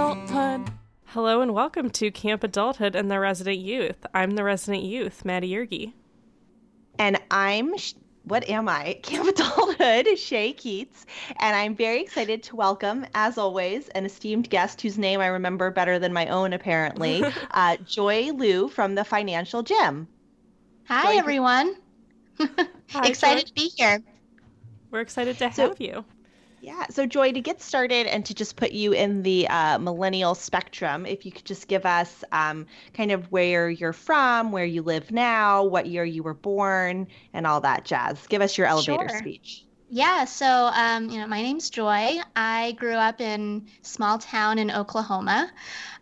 Adulthood. Hello and welcome to Camp Adulthood and the Resident Youth. I'm the Resident Youth, Maddie Yergi. And I'm, sh- what am I? Camp Adulthood, Shay Keats. And I'm very excited to welcome, as always, an esteemed guest whose name I remember better than my own, apparently, uh, Joy Liu from the Financial Gym. Hi, Joy- everyone. Hi, Excited Joy. to be here. We're excited to So- have you. Yeah, so Joy, to get started and to just put you in the uh, millennial spectrum, if you could just give us um, kind of where you're from, where you live now, what year you were born, and all that jazz. Give us your elevator Sure. speech. Yeah, so um, you know, my name's Joy. I grew up in small town in Oklahoma,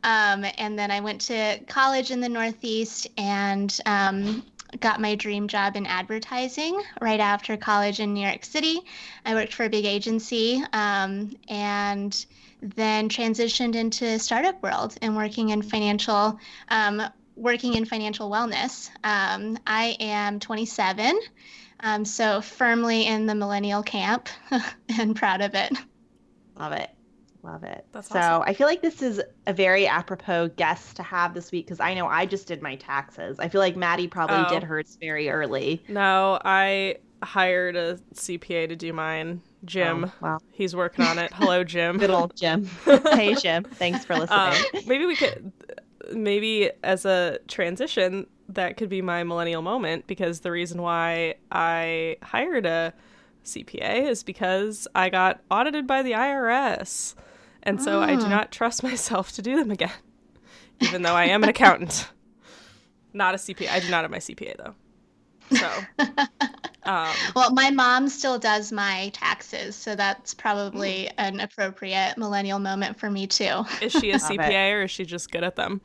um, and then I went to college in the Northeast and um, got my dream job in advertising right after college in New York City. I worked for a big agency um, and then transitioned into startup world and working in financial. Um, working in financial wellness. Um, I am 27. Um, so firmly in the millennial camp and proud of it. Love it. Love it. That's so awesome. I feel like this is a very apropos guest to have this week because I know I just did my taxes. I feel like Maddie probably Oh. did hers very early. No, I hired a CPA to do mine. Jim. Oh, wow. He's working on it. Hello, Jim. Good old Jim. hey, Jim. Thanks for listening. um, maybe we could, maybe as a transition, that could be my millennial moment because the reason why I hired a CPA is because I got audited by the IRS. And so I do Ah. not trust myself to do them again, even though I am an accountant. Not a CPA. I do not have my CPA though. So, um, Well, my mom still does my taxes, so that's probably an appropriate millennial moment for me too. is she a CPA or is she just good at them?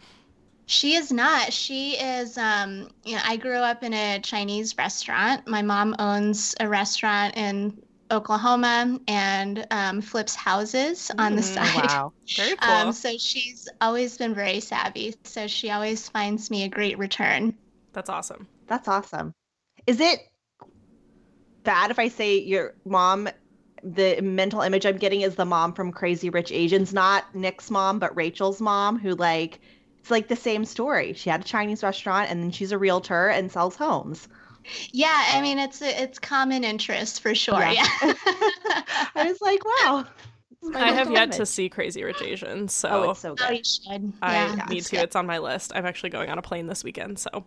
She is not. She is. Um, you know, I grew up in a Chinese restaurant. My mom owns a restaurant in Oklahoma and um, flips houses on the Mm, side. wow. Very cool. Um, so she's always been very savvy. So she always finds me a great return. That's awesome. That's awesome. Is it bad if I say your mom, the mental image I'm getting is the mom from Crazy Rich Asians, not Nick's mom, but Rachel's mom, who like, it's like the same story. She had a Chinese restaurant and then she's a realtor and sells homes. Yeah, I mean it's it's common interest for sure. Yeah. Yeah. I was like, wow. I have yet to see Crazy Rich Asians, so Oh, it's so oh, good. I yeah, need it's to. good. It's on my list. I'm actually going on a plane this weekend, so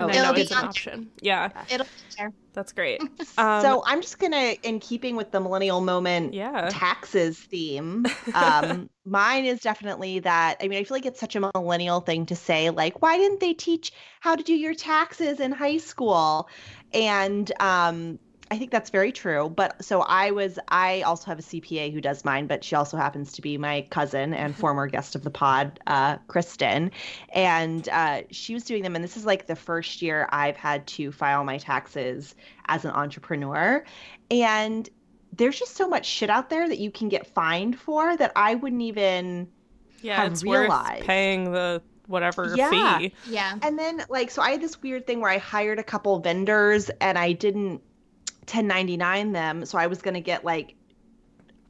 Oh, and I It'll know be it's an on- option. Yeah, It'll be there. that's great. Um, so I'm just gonna, in keeping with the millennial moment, yeah, taxes theme. Um, mine is definitely that. I mean, I feel like it's such a millennial thing to say, like, why didn't they teach how to do your taxes in high school? And um, I think that's very true. But so I was, I also have a CPA who does mine, but she also happens to be my cousin and former guest of the pod, uh, Kristen. And uh, she was doing them. And this is like the first year I've had to file my taxes as an entrepreneur. And there's just so much shit out there that you can get fined for that I wouldn't even. yeah, have it's realized. worth paying the whatever Yeah. fee. Yeah. And then, like, so I had this weird thing where I hired a couple vendors and I didn't 1099 them. So I was going to get like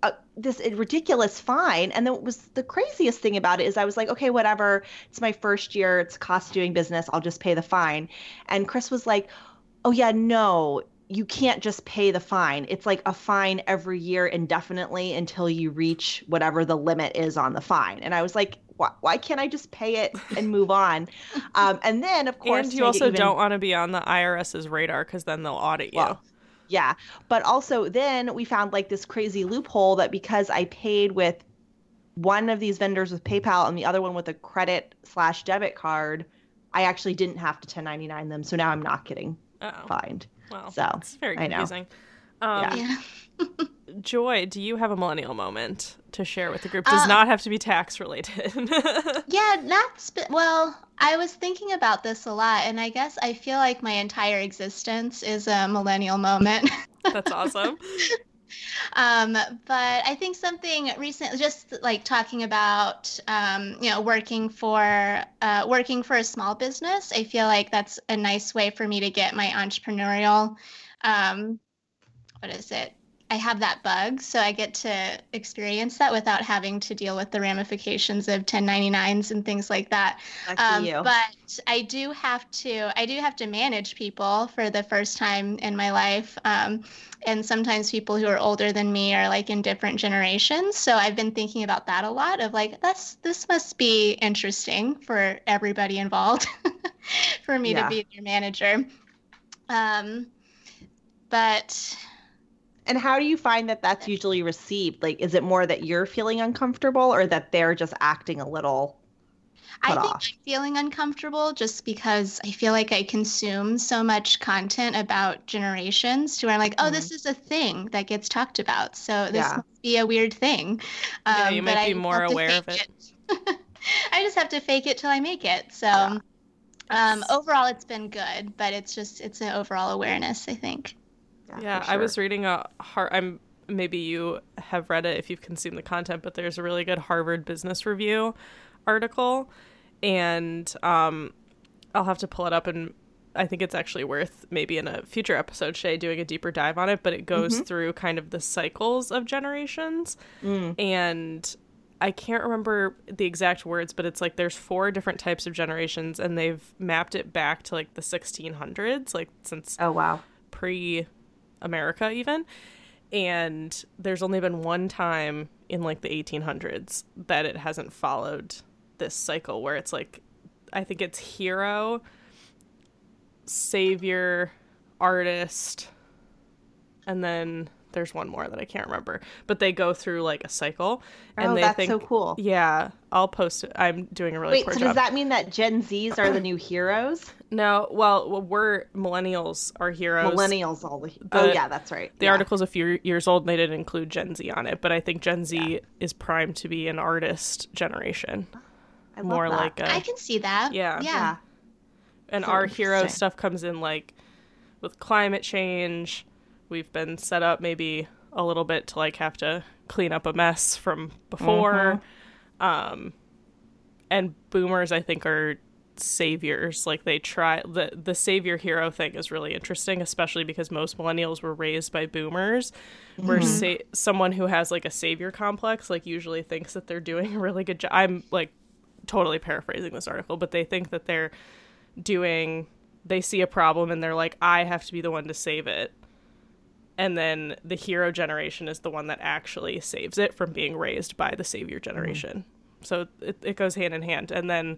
a, this ridiculous fine. And then what was the craziest thing about it is I was like, okay, whatever. It's my first year. It's cost doing business. I'll just pay the fine. And Chris was like, oh, yeah, no. You can't just pay the fine. It's like a fine every year indefinitely until you reach whatever the limit is on the fine. And I was like, why, why can't I just pay it and move on? Um, and then, of course, and you also even- don't want to be on the IRS's radar because then they'll audit you. Well, Yeah. But also, then we found like this crazy loophole that because I paid with one of these vendors with PayPal and the other one with a credit slash debit card, I actually didn't have to 1099 them. So now I'm not getting oh, fined. Wow. so, it's very I know. Confusing. Um, Yeah. Joy, do you have a millennial moment to share with the group? Does Uh, not have to be tax related. Yeah, not sp- well. I was thinking about this a lot, and I guess I feel like my entire existence is a millennial moment. That's awesome. um, but I think something recent, just like talking about, um, you know, working for uh, working for a small business. I feel like that's a nice way for me to get my entrepreneurial. Um, what is it? I have that bug, so I get to experience that without having to deal with the ramifications of 1099s and things like that. Um, but I do have to I do have to manage people for the first time in my life. Um, and sometimes people who are older than me are like in different generations. So I've been thinking about that a lot of like that's this must be interesting for everybody involved for me Yeah. to be their manager. Um, but And how do you find that that's usually received? Like, is it more that you're feeling uncomfortable or that they're just acting a little I think off? I'm feeling uncomfortable just because I feel like I consume so much content about generations to where I'm like, oh, this is a thing that gets talked about. So this Yeah. must be a weird thing. Yeah, Um, you but might be I more aware of fake it. I just have to fake it till I make it. So Yeah. um, overall, it's been good, but it's just, it's an overall awareness, I think. Yeah, for I was reading a har I'm maybe you have read it if you've consumed the content, but there's a really good Harvard Business Review article, and um, I'll have to pull it up and. I think it's actually worth maybe in a future episode, Shay, doing a deeper dive on it. But it goes Mm-hmm. through kind of the cycles of generations, Mm. and I can't remember the exact words, but it's like there's four different types of generations, and they've mapped it back to like the 1600s, like since Oh wow. pre America even. And there's only been one time in like the 1800s that it hasn't followed this cycle where it's like I think it's hero, savior, artist, and then there's one more that I can't remember. But they go through like a cycle and oh, they that's think so cool. Yeah, I'll post it. I'm doing a really Wait, poor so job. does that mean that Gen Zs are the new heroes? No, well, well, we're millennials are heroes. Millennials, all the. oh yeah, that's right. The yeah. article's a few years old and they didn't include Gen Z on it, but I think Gen Z Yeah. is primed to be an artist generation. I love More that. like a I can see that. Yeah. Yeah. yeah. and so our hero stuff comes in like with climate change. We've been set up maybe a little bit to like have to clean up a mess from before. Mm-hmm. Um and boomers I think are saviors like they try the the savior hero thing is really interesting especially because most millennials were raised by boomers where Mm-hmm. sa- someone who has like a savior complex like usually thinks that they're doing a really good job i'm like totally paraphrasing this article but they think that they're doing they see a problem and they're like i have to be the one to save it and then the hero generation is the one that actually saves it from being raised by the savior generation so it, it goes hand in hand and then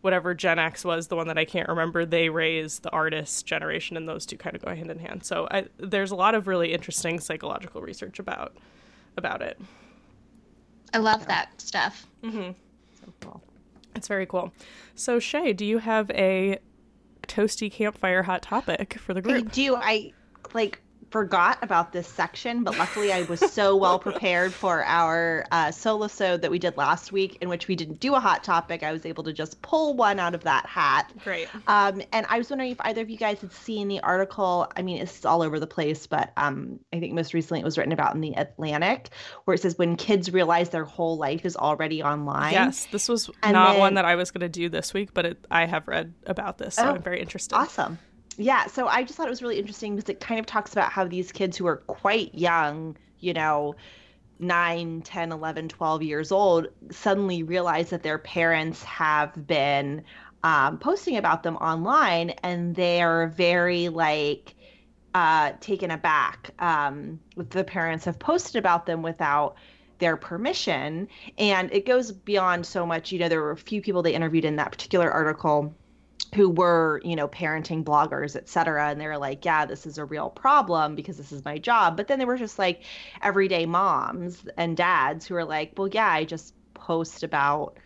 whatever gen x was the one that i can't remember they raise the artist generation and those two kind of go hand in hand so I, there's a lot of really interesting psychological research about about it I love that stuff. Mm-hmm. So cool. it's very cool so shay do you have a toasty campfire hot topic for the group? I group do. I like forgot about this section, but luckily I was so well prepared for our uh, solo sode that we did last week, in which we didn't do a hot topic. I was able to just pull one out of that hat. great Um, and I was wondering if either of you guys had seen the article. I mean, it's all over the place, but um, I think most recently it was written about in the Atlantic, where it says when kids realize their whole life is already online. yes this was And not one that i was going to do this week but it, i have read about this so Oh, i'm very interested Awesome. Yeah, so I just thought it was really interesting because it kind of talks about how these kids who are quite young, you know, 9, 10, 11, 12 years old, suddenly realize that their parents have been um, posting about them online and they're very like uh, taken aback um, the parents have posted about them without their permission. And it goes beyond so much. You know, there were a few people they interviewed in that particular article who were you know parenting bloggers et cetera and they were like yeah this is a real problem because this is my job. But then they were just like everyday moms and dads who are like well yeah i just post about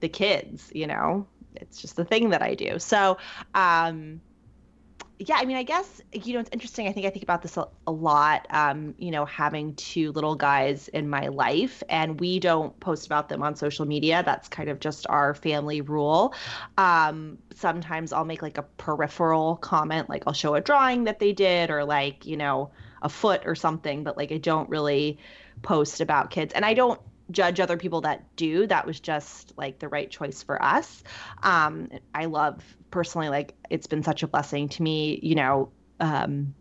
the kids you know? It's just the thing that i do. So um yeah, I mean, I guess you know it's interesting. I think I think about this a, a lot. Um, you know, having two little guys in my life, and we don't post about them on social media. That's kind of just our family rule. Um, sometimes I'll make like a peripheral comment, like I'll show a drawing that they did, or like you know a foot or something, but like I don't really post about kids, and I don't judge other people that do. That was just like the right choice for us. Um, I love personally, like it's been such a blessing to me, you know, um,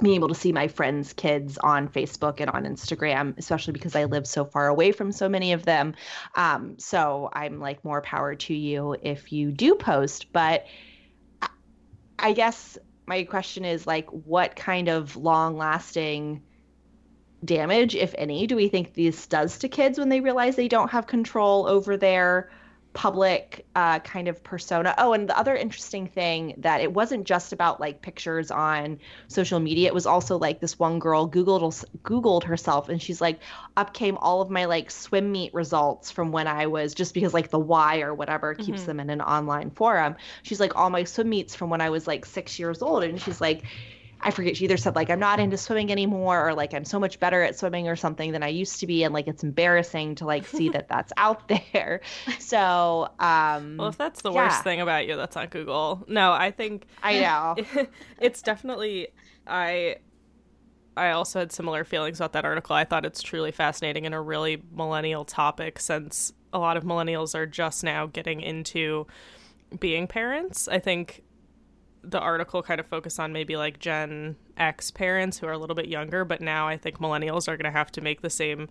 being able to see my friends' kids on Facebook and on Instagram, especially because I live so far away from so many of them. Um, so I'm like, more power to you if you do post. But I guess my question is like, what kind of long lasting damage, if any, do we think this does to kids when they realize they don't have control over their public uh, kind of persona? Oh, and the other interesting thing that it wasn't just about like pictures on social media. It was also like this one girl googled googled herself, and she's like, up came all of my like swim meet results from when I was just because like the Y or whatever keeps mm-hmm. them in an online forum. She's like all my swim meets from when I was like six years old, and she's like I forget she either said like I'm not into swimming anymore or like I'm so much better at swimming or something than I used to be and like it's embarrassing to like see that that's out there. So, um Well, if that's the yeah. worst thing about you that's on Google. No, I think I know. it's definitely I I also had similar feelings about that article. I thought it's truly fascinating and a really millennial topic since a lot of millennials are just now getting into being parents. I think the article kind of focused on maybe like Gen X parents who are a little bit younger, but now I think millennials are going to have to make the same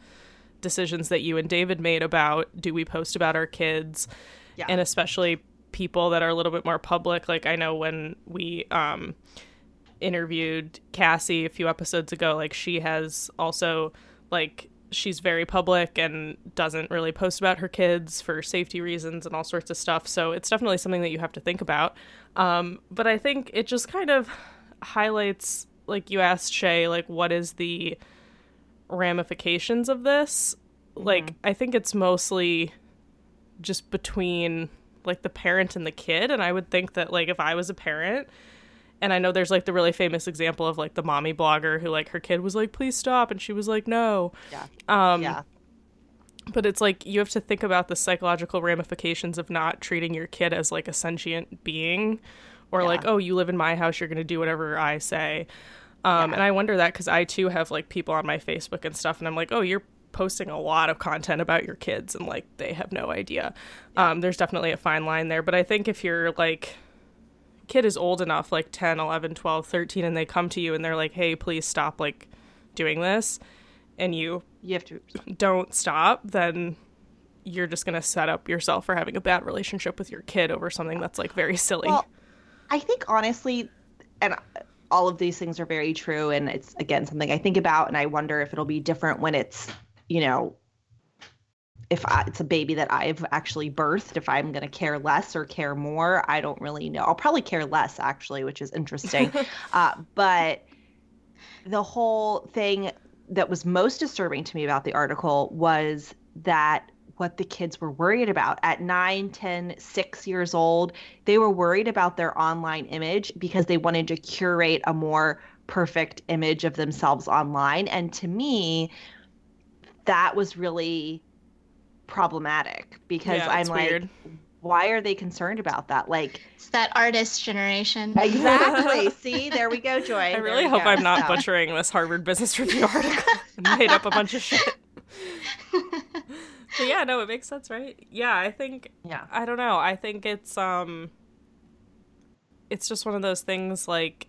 decisions that you and David made about do we post about our kids, yeah. and especially people that are a little bit more public. Like I know when we um, interviewed Cassie a few episodes ago, like she has also like she's very public and doesn't really post about her kids for safety reasons and all sorts of stuff. So it's definitely something that you have to think about. Um, but I think it just kind of highlights, like you asked Shay, like what is the ramifications of this? Mm-hmm. Like I think it's mostly just between like the parent and the kid, and I would think that like if I was a parent and I know there's like the really famous example of like the mommy blogger who like her kid was like, please stop. And she was like, no. Yeah. Um, yeah. But it's like you have to think about the psychological ramifications of not treating your kid as like a sentient being or yeah. like, oh, you live in my house, you're going to do whatever I say. Um, yeah. And I wonder that because I too have like people on my Facebook and stuff, and I'm like, oh, you're posting a lot of content about your kids, and like they have no idea. Yeah. Um, there's definitely a fine line there. But I think if you're like, kid is old enough, like 10, 11, 12, 13, and they come to you and they're like, hey, please stop like doing this, and you you have to don't stop, then you're just going to set up yourself for having a bad relationship with your kid over something that's like very silly. Well, I think honestly, and all of these things are very true, and it's again something I think about, and I wonder if it'll be different when it's you know if I, it's a baby that I've actually birthed, if I'm going to care less or care more, I don't really know. I'll probably care less, actually, which is interesting. uh, but the whole thing that was most disturbing to me about the article was that what the kids were worried about at 9 10 6 years old they were worried about their online image because they wanted to curate a more perfect image of themselves online and to me that was really problematic because yeah, I'm like, weird. why are they concerned about that? Like, it's that artist generation. Exactly. See, there we go, Joy. I really hope go. I'm not so. butchering this Harvard Business Review article and made up a bunch of shit. but yeah, no, it makes sense, right? Yeah, I think. Yeah. I don't know. I think it's um. It's just one of those things. Like,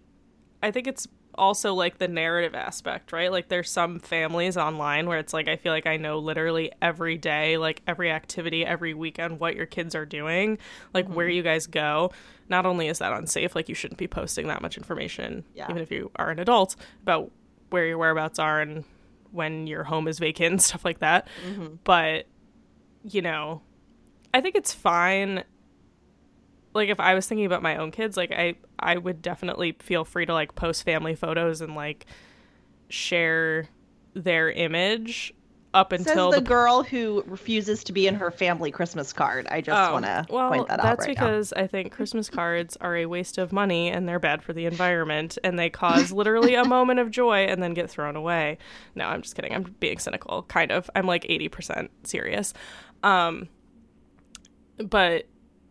I think it's also like the narrative aspect, right? Like there's some families online where it's like I feel like I know literally every day, like every activity, every weekend what your kids are doing, like mm-hmm. where you guys go. Not only is that unsafe, like you shouldn't be posting that much information yeah. even if you are an adult about where your whereabouts are and when your home is vacant and stuff like that. Mm-hmm. But you know, I think it's fine like if I was thinking about my own kids, like I I would definitely feel free to like post family photos and like share their image. up Says until the, girl who refuses to be in her family Christmas card. I just Oh, want to well, point that out that's right now. because I think Christmas cards are a waste of money and they're bad for the environment and they cause literally a moment of joy and then get thrown away. No, I'm just kidding. I'm being cynical, kind of. I'm like 80% serious. Um, but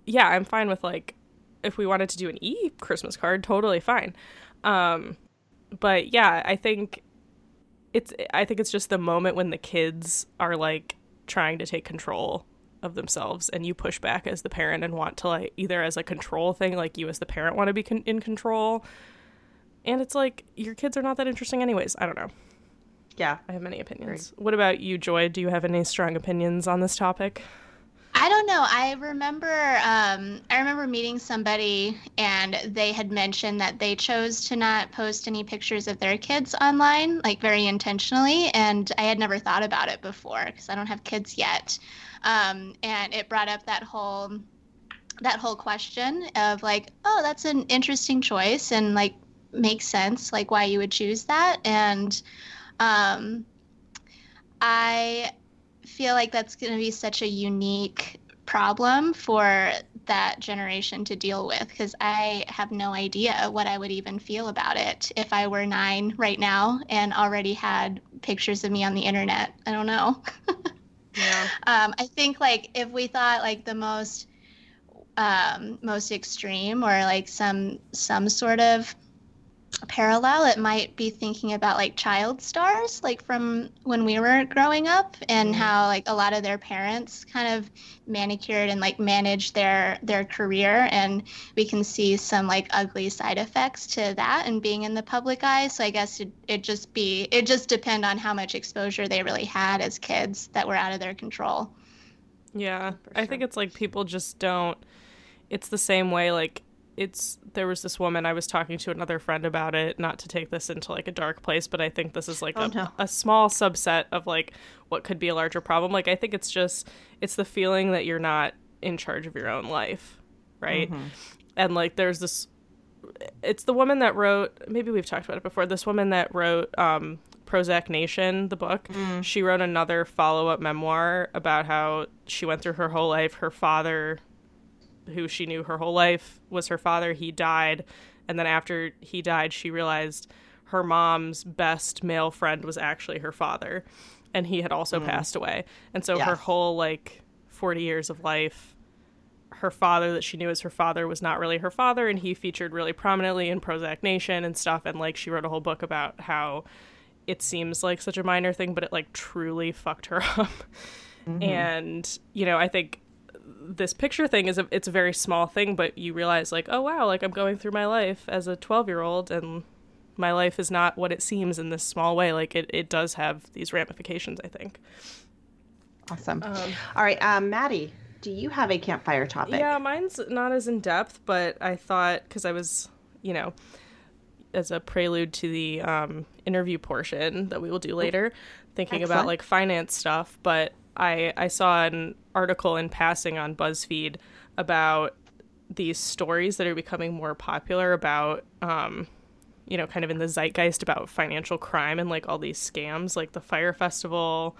yeah, I'm fine with like if we wanted to do an e Christmas card, totally fine. Um, but yeah, I think it's I think it's just the moment when the kids are like trying to take control of themselves and you push back as the parent and want to like either as a control thing like you as the parent want to be con- in control. And it's like your kids are not that interesting anyways. I don't know. Yeah. i have many opinions. What about you joy? Do you have any strong opinions on this topic I don't know. I remember um, I remember meeting somebody and they had mentioned that they chose to not post any pictures of their kids online, like very intentionally. And I had never thought about it before because I don't have kids yet. Um, and it brought up that whole that whole question of like, oh, that's an interesting choice and like makes sense, like why you would choose that. And um, I feel like that's going to be such a unique problem for that generation to deal with because I have no idea what I would even feel about it if I were nine right now and already had pictures of me on the internet. I don't know. yeah um, I think like if we thought like the most um, most extreme or like some some sort of parallel, it might be thinking about like child stars, like from when we were growing up, and mm-hmm. how like a lot of their parents kind of manicured and like managed their their career, and we can see some like ugly side effects to that and being in the public eye. So I guess it it just be it just depend on how much exposure they really had as kids that were out of their control. Yeah, I think it's like people just don't. It's the same way. Like it's there was this woman I was talking to another friend about it. Not to take this into like a dark place, but I think this is like Oh, a, no. a small subset of like what could be a larger problem. Like I think it's just it's the feeling that you're not in charge of your own life, right? And like there's this. It's the woman that wrote. Maybe we've talked about it before. This woman that wrote um, Prozac Nation, the book. She wrote another follow up memoir about how she went through her whole life. Her father, who she knew her whole life, was her father. He died. And then after he died, she realized her mom's best male friend was actually her father. And he had also hmm. passed away. And so her whole, like, 40 years of life, her father that she knew as her father was not really her father. And he featured really prominently in Prozac Nation and stuff. And, like, she wrote a whole book about how it seems like such a minor thing, but it like truly fucked her up. Mm-hmm. And you know, I think this picture thing is a it's a very small thing, but you realize like, oh wow, like I'm going through my life as a 12 year old, and my life is not what it seems in this small way. Like it it does have these ramifications. I think. Awesome. All right, um, Maddie, do you have a campfire topic? Yeah, mine's not as in depth, but I thought because I was, you know, as a prelude to the um, interview portion that we will do later, thinking about like finance stuff. But I I saw an article in passing on BuzzFeed about these stories that are becoming more popular about um, you know, kind of in the zeitgeist about financial crime and like all these scams, like the Fyre Festival,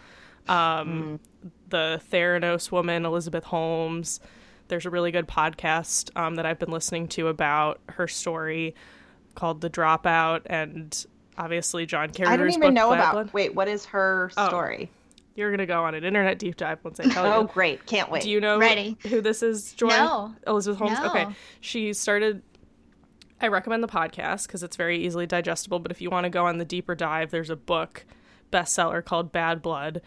um, the Theranos woman, Elizabeth Holmes. There's a really good podcast um, that I've been listening to about her story called The Dropout, and obviously John Carreyrou's I don't even know Bad about. Blood. Wait, what is her Oh, story? You're gonna go on an internet deep dive once I tell oh, you. Oh, great! Can't wait. Do you know Ready. who this is, Joy? No. Elizabeth Holmes? No. Okay. She started. I recommend the podcast because it's very easily digestible. But if you want to go on the deeper dive, there's a book bestseller called Bad Blood,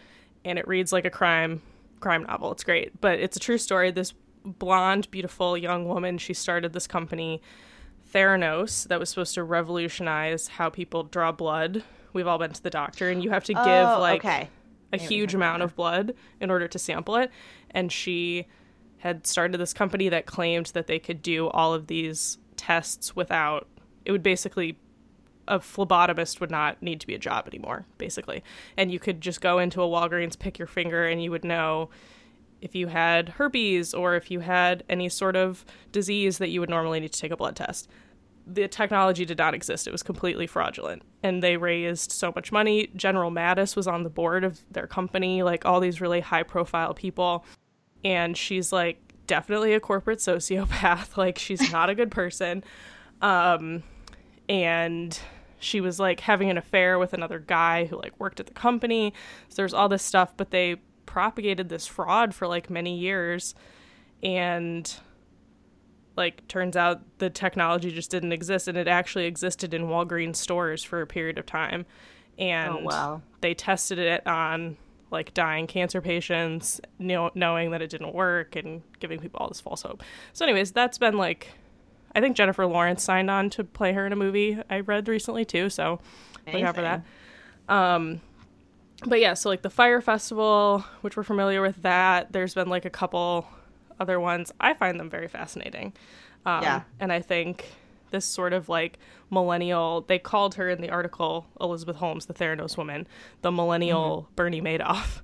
and it reads like a crime crime novel. It's great, but it's a true story. This blonde, beautiful young woman, she started this company, Theranos, that was supposed to revolutionize how people draw blood. We've all been to the doctor, and you have to give oh, like okay. A huge amount of blood in order to sample it. And she had started this company that claimed that they could do all of these tests without it would basically a phlebotomist would not need to be a job anymore, basically. And you could just go into a Walgreens, pick your finger, and you would know if you had herpes or if you had any sort of disease that you would normally need to take a blood test. The technology did not exist. It was completely fraudulent. And they raised so much money. General Mattis was on the board of their company, like all these really high profile people. And she's like definitely a corporate sociopath. Like she's not a good person. Um, and she was like having an affair with another guy who like worked at the company. So there's all this stuff, but they propagated this fraud for like many years. And like turns out the technology just didn't exist and it actually existed in Walgreens stores for a period of time. And Oh, wow. they tested it on like dying cancer patients, know, knowing that it didn't work and giving people all this false hope. So, anyways, that's been like, I think Jennifer Lawrence signed on to play her in a movie I read recently too. So, look out for that. Um, but yeah, so like the Fyre Festival, which we're familiar with that. There's been like a couple other ones. I find them very fascinating. Um, Yeah. And I think this sort of like millennial, they called her in the article, Elizabeth Holmes, the Theranos woman, the millennial Bernie Madoff.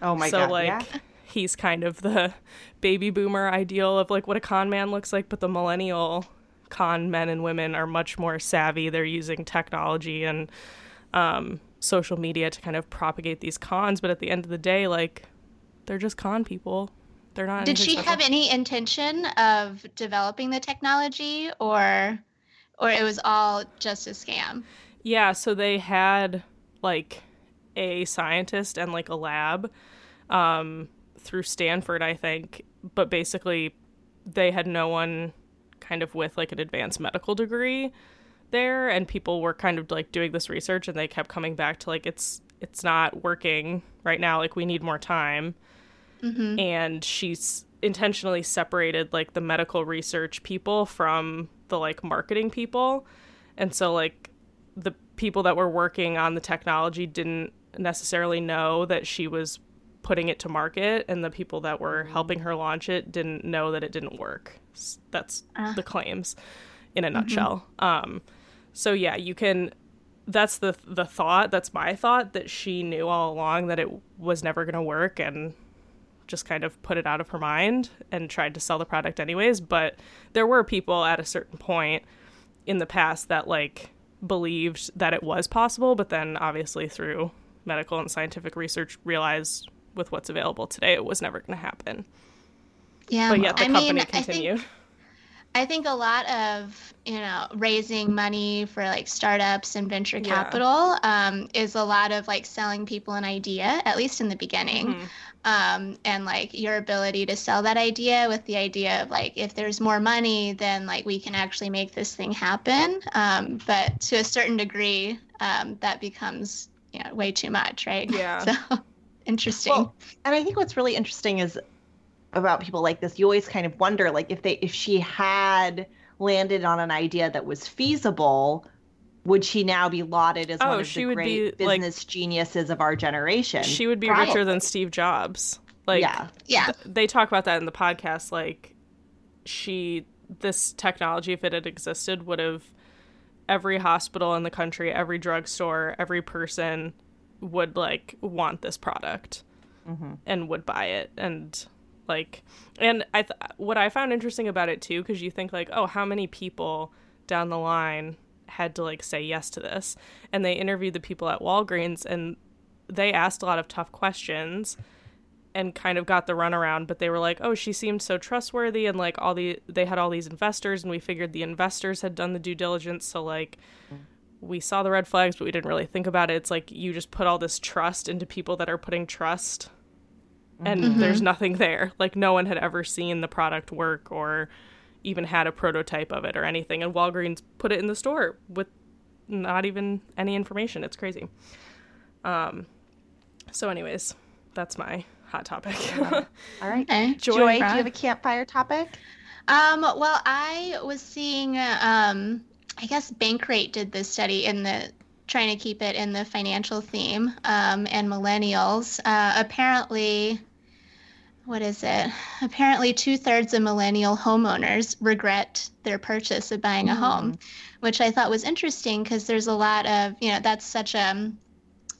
Oh my so god. So, like yeah. he's kind of the baby boomer ideal of like what a con man looks like, but the millennial con men and women are much more savvy. They're using technology and um, social media to kind of propagate these cons, but at the end of the day, like they're just con people. They're not. Did she have any intention of developing the technology or or it was all just a scam? Yeah, so they had like a scientist and like a lab um, through Stanford, I think, but basically they had no one kind of with like an advanced medical degree there, and people were kind of like doing this research, and they kept coming back to like it's it's not working right now. Like we need more time, Mm-hmm. and she's intentionally separated like the medical research people from the like marketing people. And so like the people that were working on the technology didn't necessarily know that she was putting it to market and the people that were helping her launch it didn't know that it didn't work. That's Ah. the claims in a nutshell. Um so yeah you can that's the the thought that's my thought that she knew all along that it was never going to work and just kind of put it out of her mind and tried to sell the product anyways but there were people at a certain point in the past that like believed that it was possible but then obviously through medical and scientific research realized with what's available today it was never going to happen Yeah. but yet the I company mean, I continued think I think a lot of you know raising money for like startups and venture Yeah. capital um, is a lot of like selling people an idea, at least in the beginning, Mhm. Um, and like your ability to sell that idea with the idea of like if there's more money, then like we can actually make this thing happen. Um, but to a certain degree, um, that becomes you know way too much, right? Yeah. So interesting. Well, and I think what's really interesting is about people like this. You always kind of wonder, like, if they if she had landed on an idea that was feasible, would she now be lauded as Oh, one of the great be, like- business geniuses of our generation? she would be Right. richer than steve jobs like yeah, yeah. they talk about that in the podcast like she this technology if it had existed would have every hospital in the country every drugstore every person would like want this product hmm and would buy it and like and i th- what i found interesting about it too because you think like oh how many people down the line had to like say yes to this and they interviewed the people at walgreens and they asked a lot of tough questions and kind of got the runaround but they were like oh she seemed so trustworthy and like all the they had all these investors and we figured the investors had done the due diligence so like we saw the red flags but we didn't really think about it it's like you just put all this trust into people that are putting trust and Mhm. there's nothing there like no one had ever seen the product work or even had a prototype of it or anything and walgreens put it in the store with not even any information it's crazy um so anyways that's my hot topic All right. Okay. Joy, Joy, do you have a campfire topic? Um, well, I was seeing, um, I guess Bankrate did this study in the trying to keep it in the financial theme um, and millennials. Uh, apparently, what is it? Apparently, two thirds of millennial homeowners regret their purchase of buying a home, which I thought was interesting because there's a lot of, you know, that's such a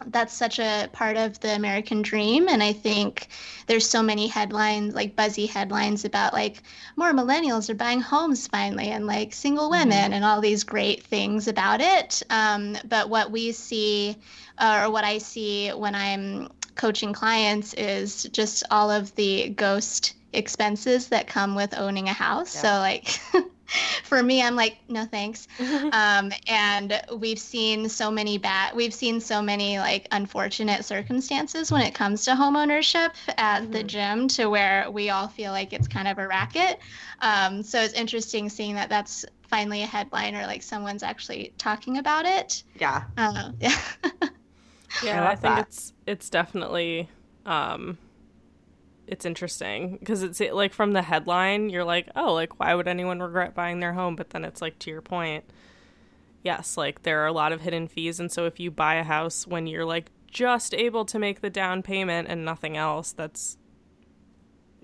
that's such a part of the American dream. And I think there's so many headlines, like buzzy headlines about like more millennials are buying homes finally and like single mm-hmm. women mm-hmm. and all these great things about it. Um, but what we see, uh, or what I see when I'm coaching clients, is just all of the ghost expenses that come with owning a house. Yeah. So, like, for me, I'm like, no thanks. um, and we've seen so many bad, we've seen so many like unfortunate circumstances when it comes to home ownership at mm-hmm. the gym to where we all feel like it's kind of a racket. Um, so it's interesting seeing that that's finally a headline or like someone's actually talking about it. Yeah. Uh, yeah. Yeah, I, I think that. it's it's definitely um it's interesting because it's like from the headline you're like oh like why would anyone regret buying their home? But then it's like to your point yes like there are a lot of hidden fees. And so if you buy a house when you're like just able to make the down payment and nothing else that's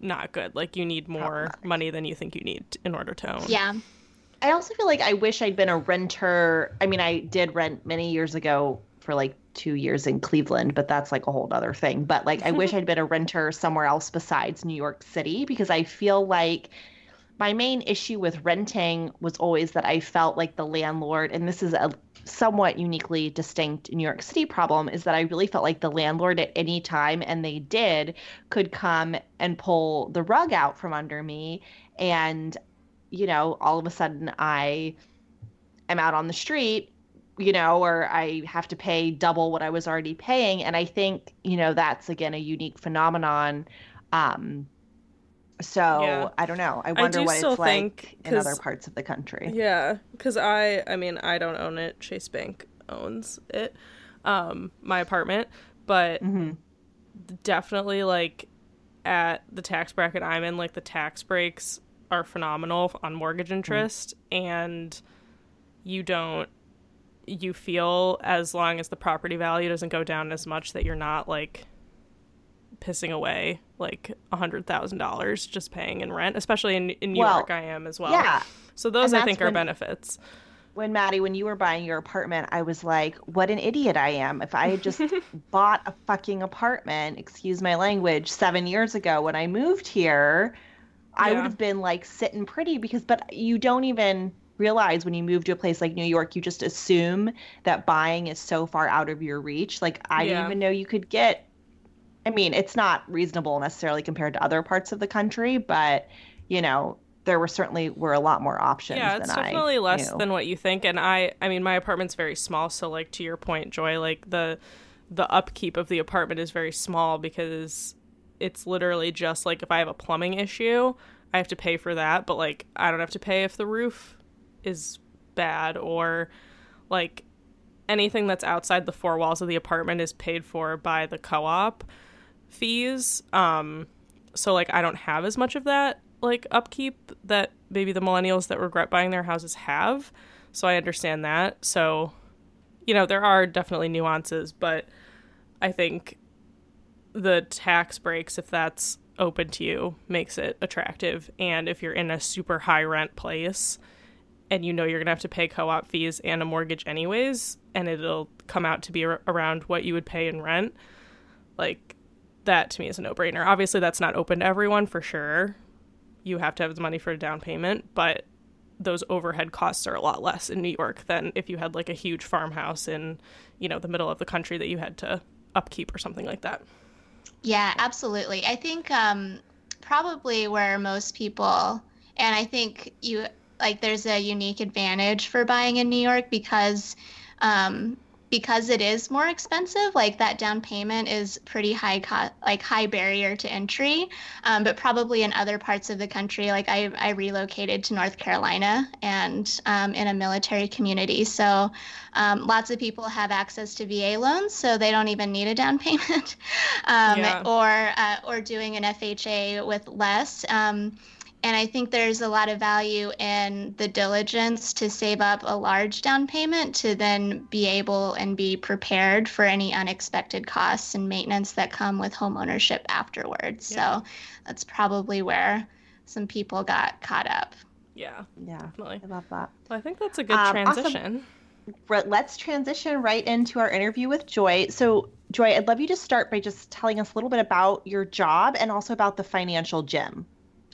not good. Like you need more money than you think you need in order to own. Yeah. I also feel like i wish i'd been a renter. I mean i did rent many years ago for like two years in Cleveland, but that's like a whole other thing. But like, I wish I'd been a renter somewhere else besides New York City because I feel like my main issue with renting was always that I felt like the landlord, and this is a somewhat uniquely distinct New York City problem, is that I really felt like the landlord at any time, and they did, could come and pull the rug out from under me. And, you know, all of a sudden I am out on the street you know, or I have to pay double what I was already paying. And I think, you know, that's again a unique phenomenon. Um, so yeah. I don't know. I wonder I what it's like in other parts of the country. Yeah, because I, I mean, I don't own it. Chase Bank owns it, um, my apartment, but mm-hmm. definitely like at the tax bracket I'm in, like the tax breaks are phenomenal on mortgage mm-hmm. interest, mm-hmm. and you don't you feel as long as the property value doesn't go down as much that you're not like pissing away like a hundred thousand dollars just paying in rent especially in, in new well, york i am as well. yeah. So those i think are when, benefits. When maddie when you were buying your apartment i was like what an idiot i am. If i had just bought a fucking apartment excuse my language seven years ago when i moved here i would have been like sitting pretty because but you don't even realize when you move to a place like New York, you just assume that buying is so far out of your reach. Like, I yeah. didn't even know you could get. I mean, it's not reasonable necessarily compared to other parts of the country, but you know, there were certainly were a lot more options. Yeah, it's definitely I less knew. than what you think. And I, I mean, my apartment's very small, so like to your point, Joy, like the the upkeep of the apartment is very small because it's literally just like if I have a plumbing issue, I have to pay for that, but like I don't have to pay if the roof is bad or like anything that's outside the four walls of the apartment is paid for by the co-op fees um so like I don't have as much of that like upkeep that maybe the millennials that regret buying their houses have so I understand that. So you know there are definitely nuances but I think the tax breaks if that's open to you makes it attractive. And if you're in a super high rent place and you know you're going to have to pay co-op fees and a mortgage anyways and it'll come out to be ar- around what you would pay in rent like that to me is a no-brainer. Obviously that's not open to everyone for sure. You have to have the money for a down payment but those overhead costs are a lot less in New York than if you had like a huge farmhouse in you know the middle of the country that you had to upkeep or something like that. Yeah absolutely. I think um probably where most people and i think you like there's a unique advantage for buying in New York because um, because it is more expensive like that down payment is pretty high co- like high barrier to entry. Um, but probably in other parts of the country like i, I relocated to north carolina and um, in a military community. So um, lots of people have access to va loans so they don't even need a down payment. Um, yeah. or uh, or doing an fha with less. Um, and I think there's a lot of value in the diligence to save up a large down payment to then be able and be prepared for any unexpected costs and maintenance that come with home ownership afterwards. Yeah. So that's probably where some people got caught up. Yeah. Yeah. Definitely. I love that. Well, I think that's a good um, transition. Awesome. let's transition right into our interview with Joy. So, Joy, I'd love you to start by just telling us a little bit about your job and also about the financial gym,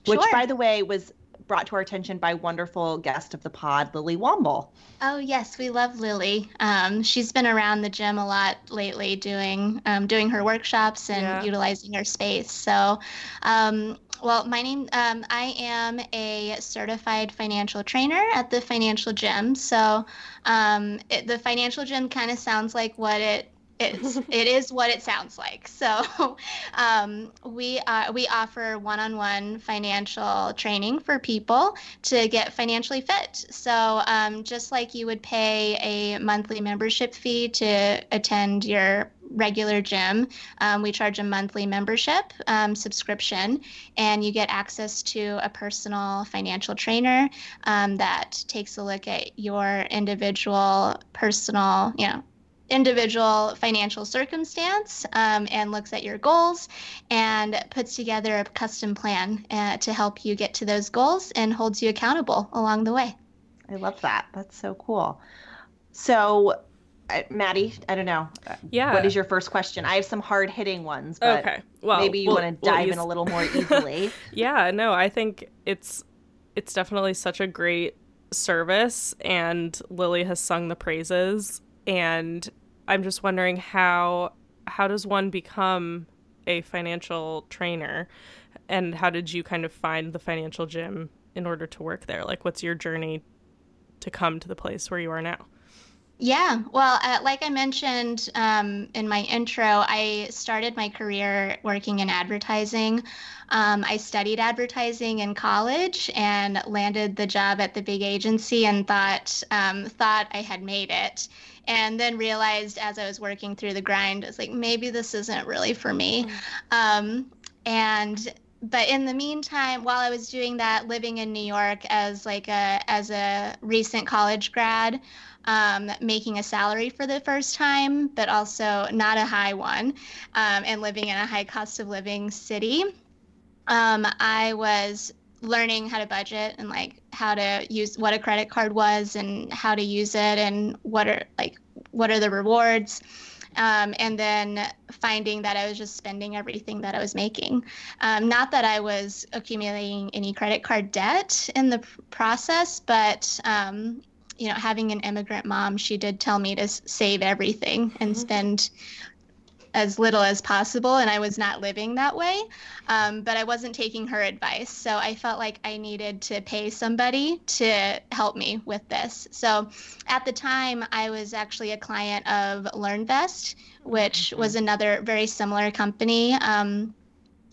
which, Sure. by the way, was brought to our attention by wonderful guest of the pod, Lily Womble. Oh yes, we love Lily. Um, she's been around the gym a lot lately, doing um, doing her workshops and Yeah. utilizing her space. So, um, well, my name um, I am a certified financial trainer at the Financial Gym. So, um, it, the Financial Gym kind of sounds like what it. It's, it is what it sounds like. So, um, we uh, we offer one-on-one financial training for people to get financially fit. So, um, just like you would pay a monthly membership fee to attend your regular gym, um, we charge a monthly membership um, subscription, and you get access to a personal financial trainer um, that takes a look at your individual personal, you know, individual financial circumstance um, and looks at your goals and puts together a custom plan uh, to help you get to those goals and holds you accountable along the way. I love that. That's so cool. So, uh, Maddie, I don't know. uh, Yeah. What is your first question? I have some hard hitting ones, but okay. Well, maybe you we'll- want to we'll dive use- in a little more easily. Yeah, no, I think it's it's definitely such a great service and Lily has sung the praises and I'm just wondering how how does one become a financial trainer and how did you kind of find the financial gym in order to work there? Like what's your journey to come to the place where you are now? Yeah, well, uh, like I mentioned um, in my intro, I started my career working in advertising. Um, I studied advertising in college and landed the job at the big agency and thought um, thought I had made it, and then realized as I was working through the grind, I was like maybe this isn't really for me. Um, and but in the meantime, while I was doing that, living in New York as like a as a recent college grad, um, making a salary for the first time, but also not a high one, um, and living in a high cost of living city, um, I was learning how to budget and like how to use what a credit card was and how to use it and what are like what are the rewards um, and then finding that I was just spending everything that I was making. Um, not that I was accumulating any credit card debt in the process, but um, you know, having an immigrant mom, she did tell me to save everything and spend as little as possible, and I was not living that way. Um, but I wasn't taking her advice, so I felt like I needed to pay somebody to help me with this. So at the time, I was actually a client of LearnVest, which was another very similar company. Um,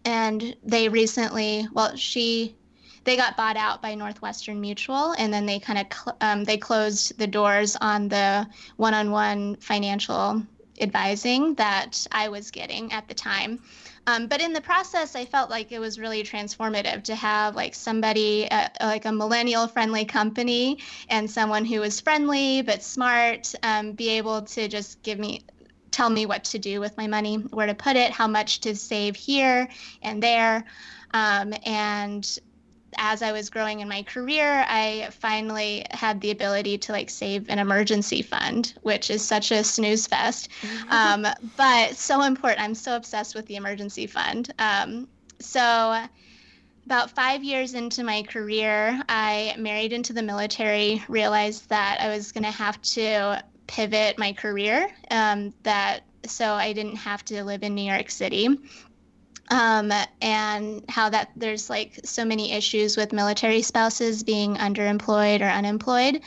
and they recently, well, she, they got bought out by Northwestern Mutual, and then they kind of cl- um, they closed the doors on the one-on-one financial advising that I was getting at the time. Um, but in the process, I felt like it was really transformative to have like somebody, uh, like a millennial friendly company and someone who was friendly but smart, um, be able to just give me, tell me what to do with my money, where to put it, how much to save here and there. Um, and as I was growing in my career, I finally had the ability to like save an emergency fund, which is such a snooze fest, um, but so important. I'm so obsessed with the emergency fund. Um, so, about five years into my career, I married into the military, realized that I was going to have to pivot my career, um, that so I didn't have to live in New York City um, and how that there's like so many issues with military spouses being underemployed or unemployed.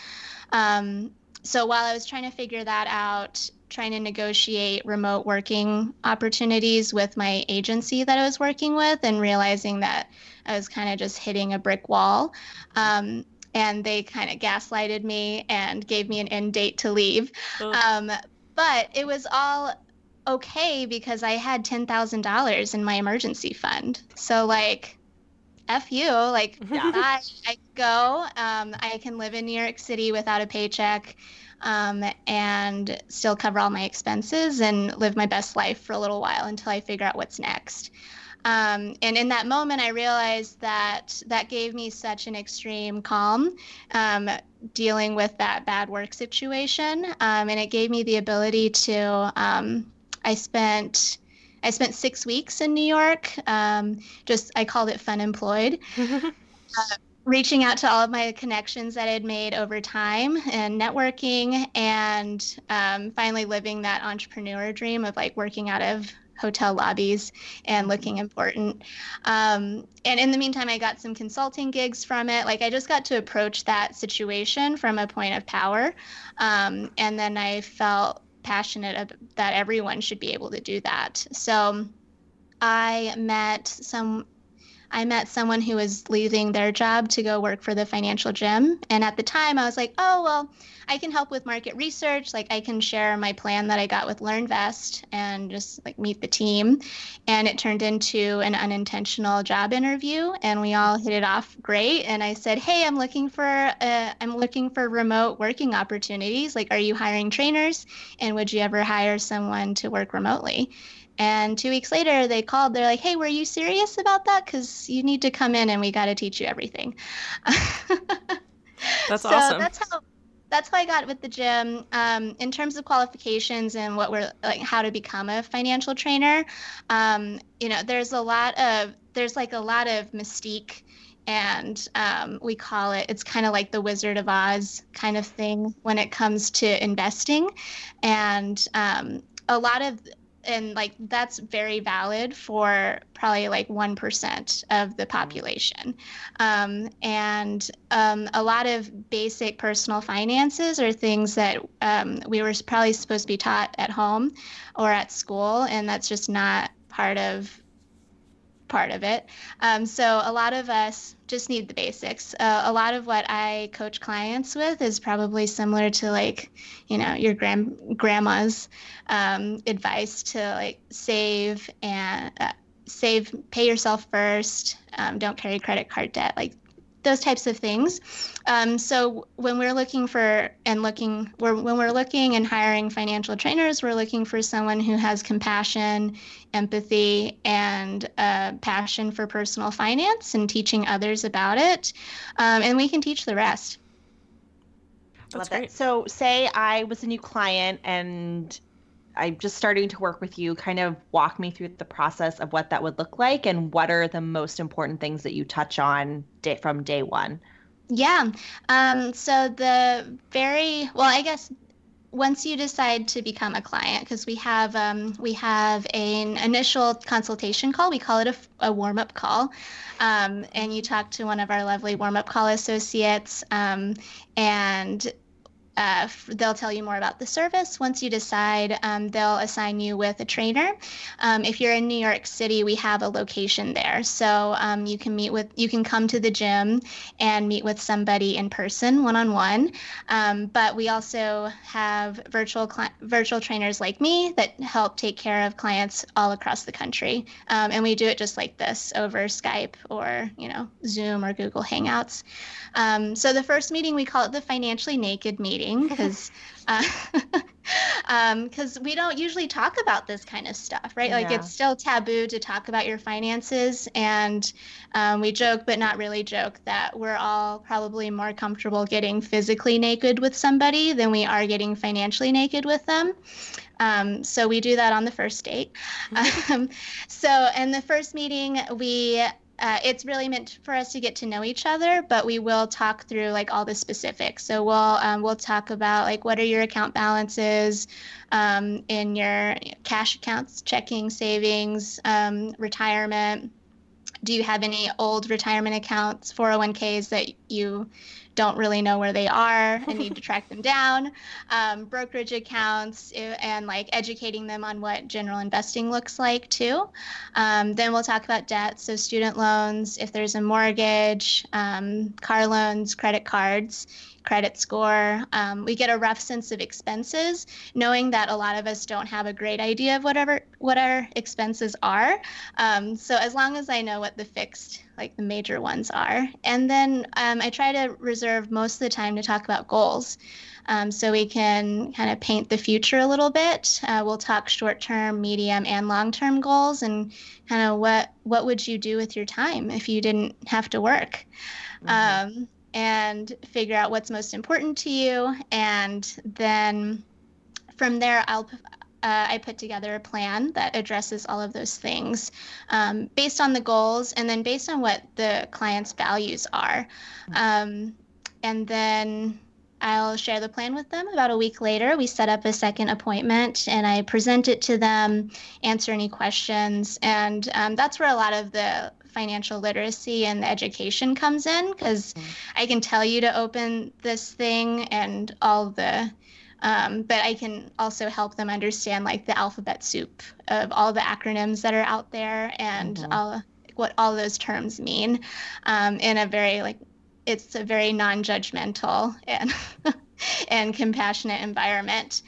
Um, so while I was trying to figure that out, trying to negotiate remote working opportunities with my agency that I was working with, and realizing that I was kind of just hitting a brick wall. Um, and they kind of gaslighted me and gave me an end date to leave. Ugh. Um, but it was all okay because I had ten thousand dollars in my emergency fund. So like, f you, like I, I go. Um, I can live in New York City without a paycheck, um, and still cover all my expenses and live my best life for a little while until I figure out what's next. Um, and in that moment, I realized that that gave me such an extreme calm um, dealing with that bad work situation. Um, and it gave me the ability to, um, I spent. I spent six weeks in New York. Um, just I called it fun employed. uh, reaching out to all of my connections that I had made over time and networking, and um, finally living that entrepreneur dream of like working out of hotel lobbies and looking important. Um, and in the meantime, I got some consulting gigs from it. Like I just got to approach that situation from a point of power. Um, and then I felt passionate that everyone should be able to do that. So I met some I met someone who was leaving their job to go work for the financial gym. And at the time, I was like, oh, well, I can help with market research. Like, I can share my plan that I got with LearnVest and just like meet the team. And it turned into an unintentional job interview, and we all hit it off great. And I said, hey, I'm looking for I'm looking for remote working opportunities. Like, are you hiring trainers? And would you ever hire someone to work remotely? And two weeks later, they called. They're like, "Hey, were you serious about that? Because you need to come in, and we got to teach you everything." that's so awesome. That's how. That's how I got with the gym. Um, in terms of qualifications and what we're like, how to become a financial trainer. Um, you know, there's a lot of there's like a lot of mystique and um, we call it it's kind of like the wizard of oz kind of thing when it comes to investing and um, a lot of and like that's very valid for probably like 1% of the population. Um, and um, a lot of basic personal finances are things that um, we were probably supposed to be taught at home or at school and that's just not part of part of it. Um, so a lot of us just need the basics. Uh, a lot of what I coach clients with is probably similar to like, you know, your grand grandma's um, advice to like save and uh, save, pay yourself first. Um, don't carry credit card debt. Like those types of things. Um, so when we're looking for and looking we're, when we're looking and hiring financial trainers, we're looking for someone who has compassion, empathy, and a passion for personal finance and teaching others about it. Um, and we can teach the rest. That's Love great. that. So say I was a new client and I'm just starting to work with you. Kind of walk me through the process of what that would look like and what are the most important things that you touch on day, from day one. Yeah. Um, so the very well, I guess once you decide to become a client, because we have um, we have an initial consultation call. We call it a, a warm up call, um, and you talk to one of our lovely warm up call associates, um, and uh, they'll tell you more about the service. Once you decide, um, they'll assign you with a trainer. Um, if you're in New York City, we have a location there, so um, you can meet with, you can come to the gym and meet with somebody in person, one on one. But we also have virtual virtual trainers like me that help take care of clients all across the country, um, and we do it just like this over Skype or you know Zoom or Google Hangouts. Um, so the first meeting we call it the financially naked meeting because because uh, um, we don't usually talk about this kind of stuff, right? Like yeah. it's still taboo to talk about your finances, and um, we joke, but not really joke, that we're all probably more comfortable getting physically naked with somebody than we are getting financially naked with them. Um, so we do that on the first date. Um, so in the first meeting, we uh, it's really meant for us to get to know each other, but we will talk through like all the specifics. So we'll um, we'll talk about like what are your account balances um, in your cash accounts, checking, savings, um, retirement. Do you have any old retirement accounts, 401ks that you don't really know where they are. And need to track them down, um, brokerage accounts, eh, and like educating them on what general investing looks like too. Um, then we'll talk about debt, so student loans, if there's a mortgage, um, car loans, credit cards credit score. Um, we get a rough sense of expenses, knowing that a lot of us don't have a great idea of whatever what our expenses are. Um, so as long as I know what the fixed like the major ones are. And then um, I try to reserve most of the time to talk about goals. Um, so we can kind of paint the future a little bit. Uh, we'll talk short-term, medium, and long-term goals, and kind of what what would you do with your time if you didn't have to work, mm-hmm. um, and figure out what's most important to you, and then from there I'll uh, I put together a plan that addresses all of those things um, based on the goals and then based on what the client's values are. Um, and then I'll share the plan with them. About a week later, we set up a second appointment and I present it to them, answer any questions. And um, that's where a lot of the financial literacy and the education comes in because mm-hmm. I can tell you to open this thing and all the um, but I can also help them understand like the alphabet soup of all the acronyms that are out there and mm-hmm. all, what all those terms mean um, in a very like it's a very non-judgmental and and compassionate environment.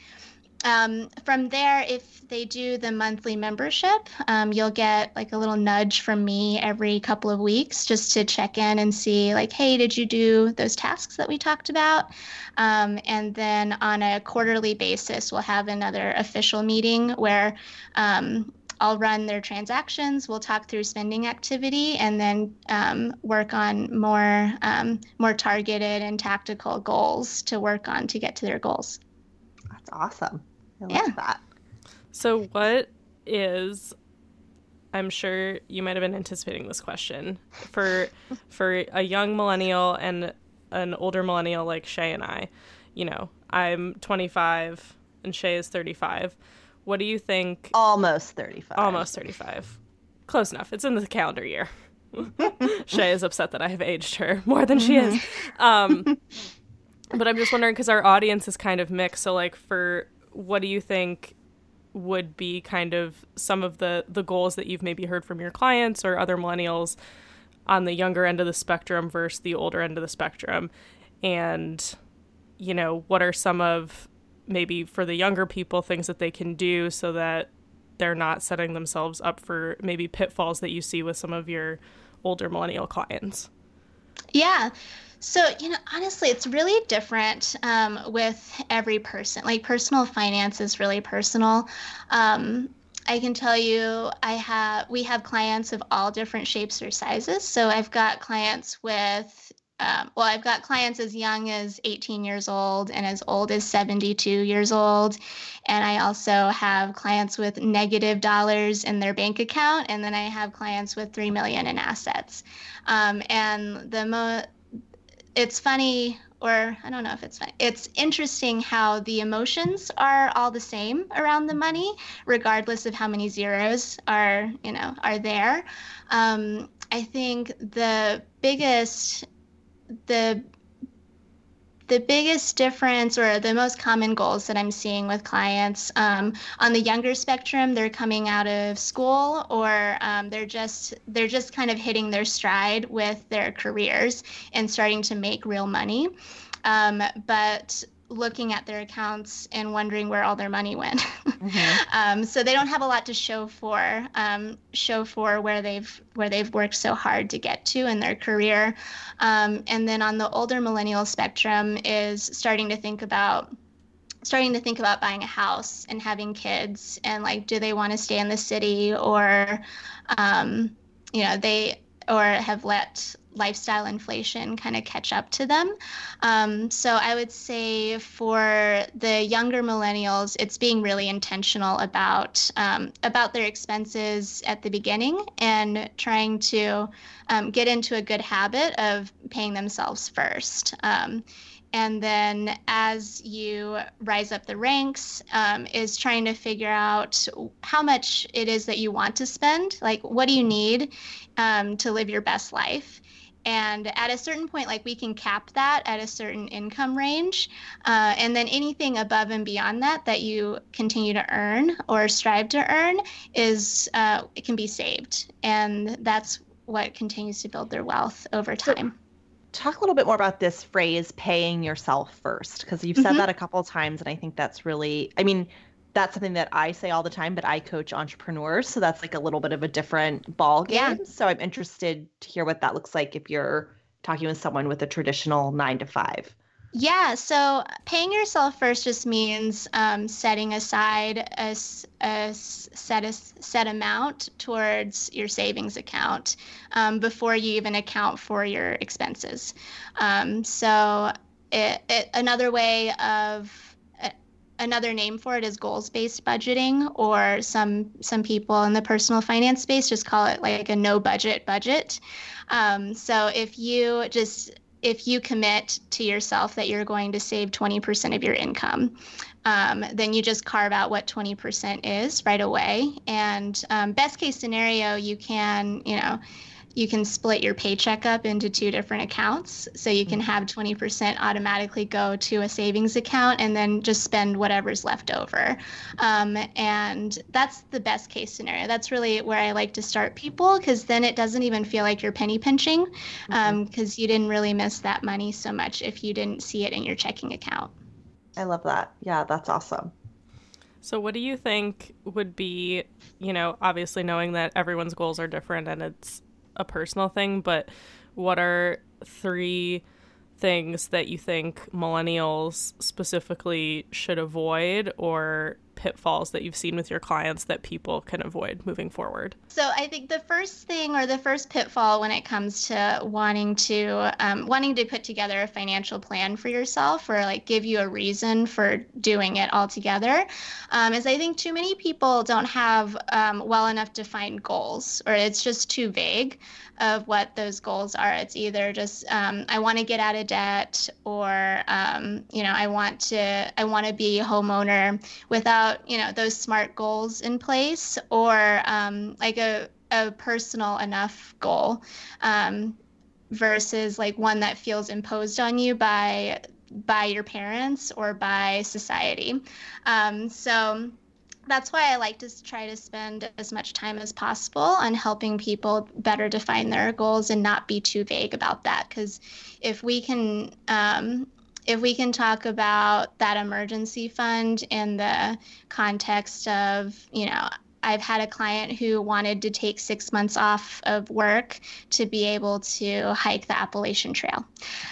Um, from there, if they do the monthly membership, um, you'll get like a little nudge from me every couple of weeks just to check in and see, like, hey, did you do those tasks that we talked about? Um, and then on a quarterly basis, we'll have another official meeting where um, I'll run their transactions. We'll talk through spending activity and then um, work on more um, more targeted and tactical goals to work on to get to their goals. That's awesome. I yeah. that. So, what is? I'm sure you might have been anticipating this question for for a young millennial and an older millennial like Shay and I. You know, I'm 25 and Shay is 35. What do you think? Almost 35. Almost 35. Close enough. It's in the calendar year. Shay is upset that I have aged her more than she is. Um, but I'm just wondering because our audience is kind of mixed. So, like, for what do you think would be kind of some of the the goals that you've maybe heard from your clients or other millennials on the younger end of the spectrum versus the older end of the spectrum? And you know what are some of maybe for the younger people things that they can do so that they're not setting themselves up for maybe pitfalls that you see with some of your older millennial clients? Yeah so, you know, honestly, it's really different um, with every person. Like, personal finance is really personal. Um, I can tell you, I have we have clients of all different shapes or sizes. So I've got clients with, um, well, I've got clients as young as 18 years old and as old as 72 years old, and I also have clients with negative dollars in their bank account, and then I have clients with three million in assets. Um, and the mo it's funny or I don't know if it's funny. It's interesting how the emotions are all the same around the money, regardless of how many zeros are, you know, are there. Um, I think the biggest, the the biggest difference or the most common goals that I'm seeing with clients um, on the younger spectrum, they're coming out of school or um, they're just they're just kind of hitting their stride with their careers and starting to make real money. Um, but looking at their accounts and wondering where all their money went. Mm-hmm. um, so they don't have a lot to show for um, show for where they've where they've worked so hard to get to in their career. Um, and then on the older millennial spectrum is starting to think about starting to think about buying a house and having kids and like do they want to stay in the city or um, you know they or have let lifestyle inflation kind of catch up to them. Um, so I would say for the younger millennials, it's being really intentional about um, about their expenses at the beginning and trying to um, get into a good habit of paying themselves first. Um, and then as you rise up the ranks um, is trying to figure out how much it is that you want to spend like what do you need um, to live your best life and at a certain point like we can cap that at a certain income range uh, and then anything above and beyond that that you continue to earn or strive to earn is uh, it can be saved and that's what continues to build their wealth over time talk a little bit more about this phrase paying yourself first because you've said mm-hmm. that a couple of times and i think that's really i mean that's something that I say all the time, but I coach entrepreneurs. So that's like a little bit of a different ball game. Yeah. So I'm interested to hear what that looks like if you're talking with someone with a traditional nine to five. Yeah, so paying yourself first just means um, setting aside a, a set a set amount towards your savings account um, before you even account for your expenses. Um, so it, it, another way of another name for it is goals based budgeting or some some people in the personal finance space just call it like a no budget. Budget um, so if you just if you commit to yourself that you're going to save 20% of your income um, then you just carve out what 20% is right away. And um, best case scenario you can you know you can split your paycheck up into two different accounts. So you can mm-hmm. have 20% automatically go to a savings account and then just spend whatever's left over. Um, and that's the best case scenario. That's really where I like to start people because then it doesn't even feel like you're penny pinching because um, mm-hmm. you didn't really miss that money so much if you didn't see it in your checking account. I love that. Yeah, that's awesome. So, what do you think would be, you know, obviously knowing that everyone's goals are different and it's a personal thing, but what are three things that you think millennials specifically should avoid or pitfalls that you've seen with your clients that people can avoid moving forward? So I think the first thing or the first pitfall when it comes to wanting to um, wanting to put together a financial plan for yourself or like give you a reason for doing it all together um, is I think too many people don't have um, well enough defined goals or it's just too vague of what those goals are. It's either just um, I want to get out of debt, or um, you know I want to I want to be a homeowner without you know those smart goals in place, or um, like a a personal enough goal um, versus like one that feels imposed on you by by your parents or by society. Um, so that's why I like to try to spend as much time as possible on helping people better define their goals and not be too vague about that. Because if we can, um, if we can talk about that emergency fund in the context of, you know, I've had a client who wanted to take six months off of work to be able to hike the Appalachian Trail.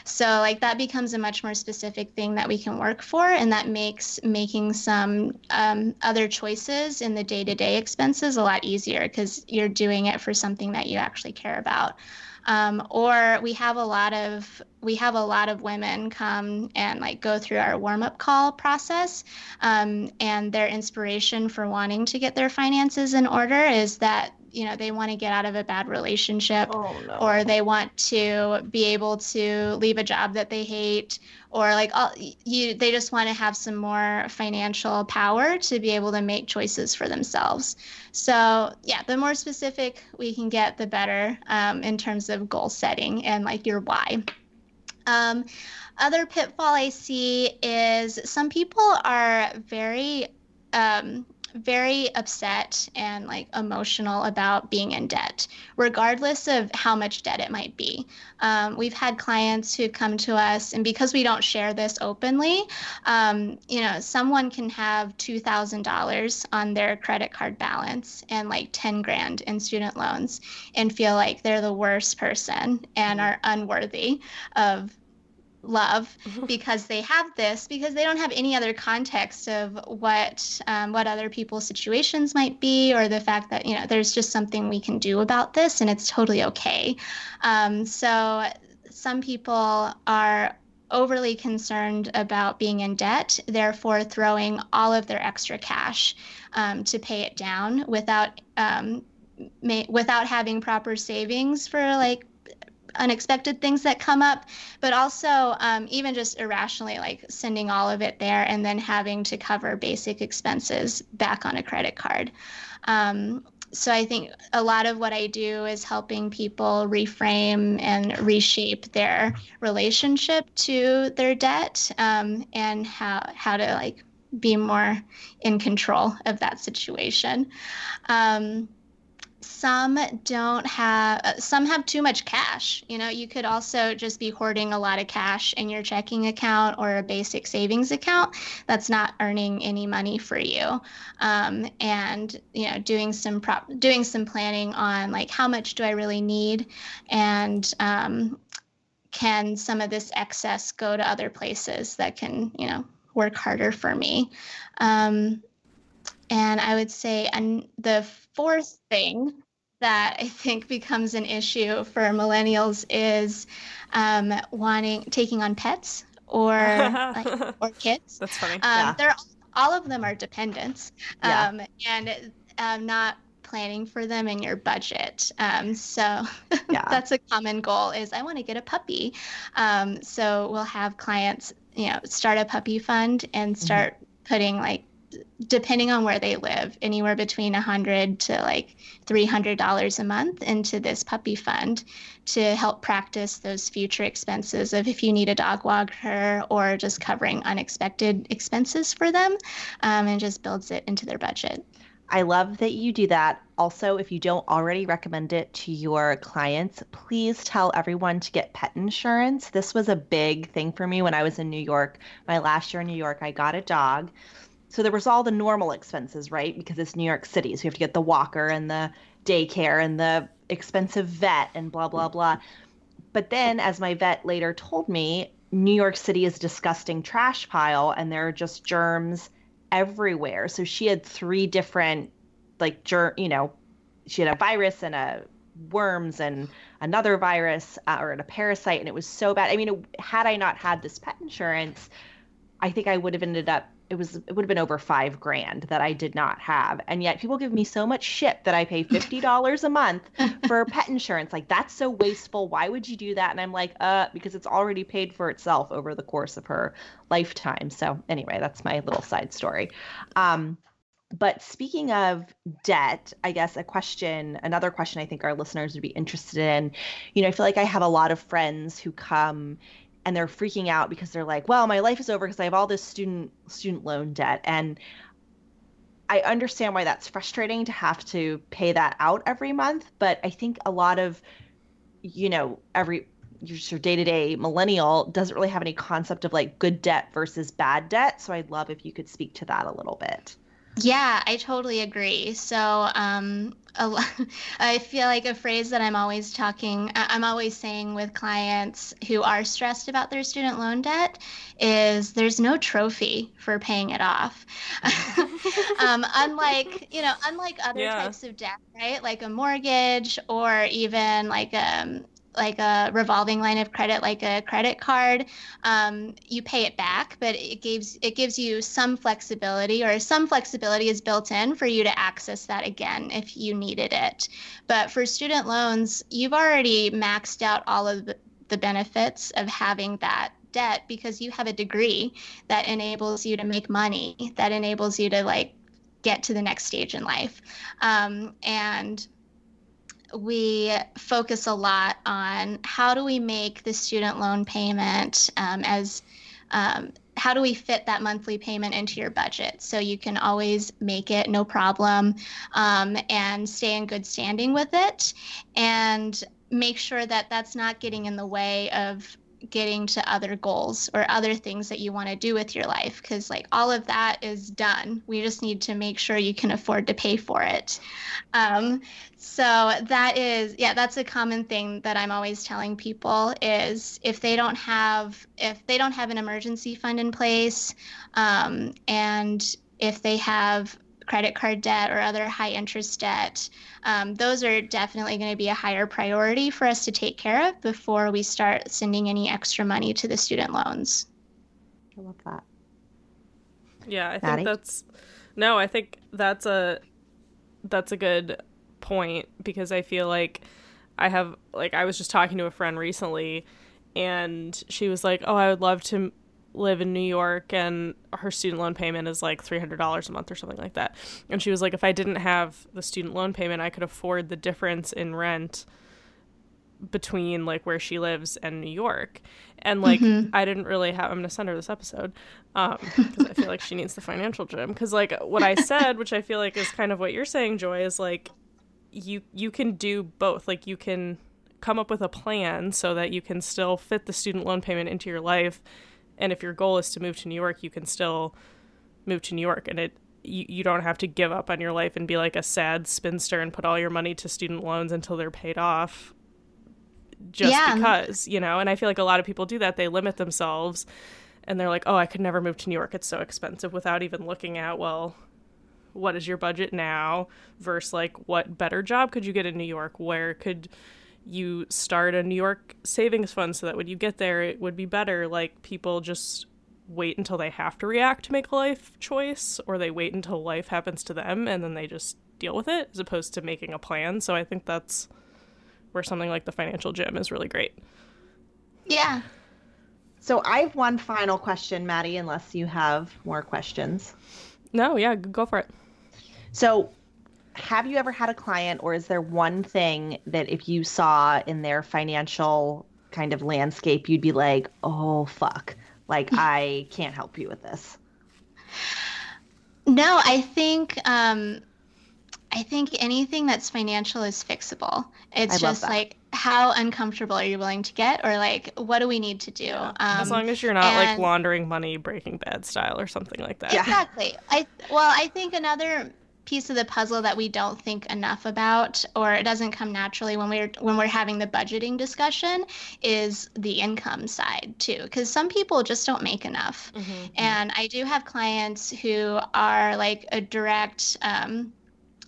So, like, that becomes a much more specific thing that we can work for, and that makes making some um, other choices in the day to day expenses a lot easier because you're doing it for something that you actually care about. Um, or we have a lot of we have a lot of women come and like go through our warm up call process, um, and their inspiration for wanting to get their finances in order is that you know they want to get out of a bad relationship oh, no. or they want to be able to leave a job that they hate or like all, you they just want to have some more financial power to be able to make choices for themselves. So yeah the more specific we can get the better um, in terms of goal setting and like your why. Um, other pitfall i see is some people are very um, very upset and like emotional about being in debt, regardless of how much debt it might be. Um, we've had clients who come to us, and because we don't share this openly, um, you know, someone can have $2,000 on their credit card balance and like 10 grand in student loans and feel like they're the worst person and are unworthy of love because they have this because they don't have any other context of what um, what other people's situations might be or the fact that you know there's just something we can do about this and it's totally okay. Um, so some people are overly concerned about being in debt therefore throwing all of their extra cash um, to pay it down without um, may, without having proper savings for like unexpected things that come up, but also um, even just irrationally like sending all of it there and then having to cover basic expenses back on a credit card. Um, so I think a lot of what I do is helping people reframe and reshape their relationship to their debt um, and how how to like be more in control of that situation. Um, some don't have uh, some have too much cash you know? You could also just be hoarding a lot of cash in your checking account or a basic savings account that's not earning any money for you. Um, and you know doing some prop doing some planning on like how much do i really need? And um, can some of this excess go to other places that can you know work harder for me? Um, and I would say, and the fourth thing that I think becomes an issue for millennials is um, wanting taking on pets or like, or kids. That's funny. Um, yeah. They're all of them are dependents, yeah. um, and um, not planning for them in your budget. Um, so yeah. that's a common goal. Is I want to get a puppy. Um, so we'll have clients, you know, start a puppy fund and mm-hmm. start mm-hmm. putting like depending on where they live, anywhere between a hundred to like three hundred dollars a month into this puppy fund to help practice those future expenses of if you need a dog walker or just covering unexpected expenses for them, um, and just builds it into their budget. I love that you do that. Also, if you don't already recommend it to your clients, please tell everyone to get pet insurance. This was a big thing for me when I was in New York. My last year in New York, I got a dog so there was all the normal expenses, right? Because it's New York City. So you have to get the walker and the daycare and the expensive vet and blah, blah, blah. But then, as my vet later told me, New York City is a disgusting trash pile and there are just germs everywhere. So she had three different, like, germ, you know, she had a virus and a worms and another virus uh, or a parasite. And it was so bad. I mean, had I not had this pet insurance, I think I would have ended up it was it would have been over five grand that I did not have. And yet people give me so much shit that I pay fifty dollars a month for pet insurance. Like that's so wasteful. Why would you do that? And I'm like, uh, because it's already paid for itself over the course of her lifetime. So anyway, that's my little side story. Um, but speaking of debt, I guess a question, another question I think our listeners would be interested in. You know, I feel like I have a lot of friends who come and they're freaking out because they're like, well, my life is over because I have all this student student loan debt and I understand why that's frustrating to have to pay that out every month, but I think a lot of you know, every your day-to-day millennial doesn't really have any concept of like good debt versus bad debt, so I'd love if you could speak to that a little bit. Yeah, I totally agree. So, um, I feel like a phrase that I'm always talking, I'm always saying with clients who are stressed about their student loan debt is there's no trophy for paying it off. um, unlike, you know, unlike other yeah. types of debt, right? Like a mortgage or even like um, like a revolving line of credit like a credit card um, you pay it back but it gives it gives you some flexibility or some flexibility is built in for you to access that again if you needed it. But for student loans you've already maxed out all of the, benefits of having that debt because you have a degree that enables you to make money that enables you to like get to the next stage in life. Um, and we focus a lot on how do we make the student loan payment um, as um, how do we fit that monthly payment into your budget? So you can always make it no problem um, and stay in good standing with it and make sure that that's not getting in the way of getting to other goals or other things that you want to do with your life because like all of that is done. We just need to make sure you can afford to pay for it. Um, so that is yeah that's a common thing that i'm always telling people is if they don't have if they don't have an emergency fund in place um, and if they have credit card debt or other high interest debt, um, those are definitely going to be a higher priority for us to take care of before we start sending any extra money to the student loans. I love that. Yeah, I think that's no, I think that's a that's a good point because I feel like I have like I was just talking to a friend recently and she was like, "Oh, I would love to live in New York and her student loan payment is like $300 a month or something like that. And she was like, if I didn't have the student loan payment, I could afford the difference in rent between like where she lives and New York. And like, mm-hmm. I didn't really have, I'm going to send her this episode um, because I feel like she needs the financial gym. Because like what I said, which I feel like is kind of what you're saying, Joy, is like, you you can do both. Like you can come up with a plan so that you can still fit the student loan payment into your life and if your goal is to move to New York, you can still move to New York and it you, you don't have to give up on your life and be like a sad spinster and put all your money to student loans until they're paid off just yeah. because, you know, and I feel like a lot of people do that. They limit themselves and they're like, "Oh, I could never move to New York. It's so expensive." without even looking at, well, what is your budget now versus like what better job could you get in New York? Where could you start a New York savings fund so that when you get there it would be better. Like people just wait until they have to react to make a life choice or they wait until life happens to them and then they just deal with it as opposed to making a plan. So I think that's where something like the financial gym is really great. Yeah. So I have one final question, Maddie, unless you have more questions. No, yeah, go for it. So have you ever had a client or is there one thing that if you saw in their financial kind of landscape you'd be like oh fuck. Like i can't help you with this. No i think um i think anything that's financial is fixable. It's just like how uncomfortable are you willing to get or like what do we need to do? Um, as long as you're not and, like laundering money breaking bad style or something like that. Exactly. I well i think another piece of the puzzle that we don't think enough about or it doesn't come naturally when we're when we're having the budgeting discussion is the income side too because some people just don't make enough mm-hmm. and i do have clients who are like a direct um,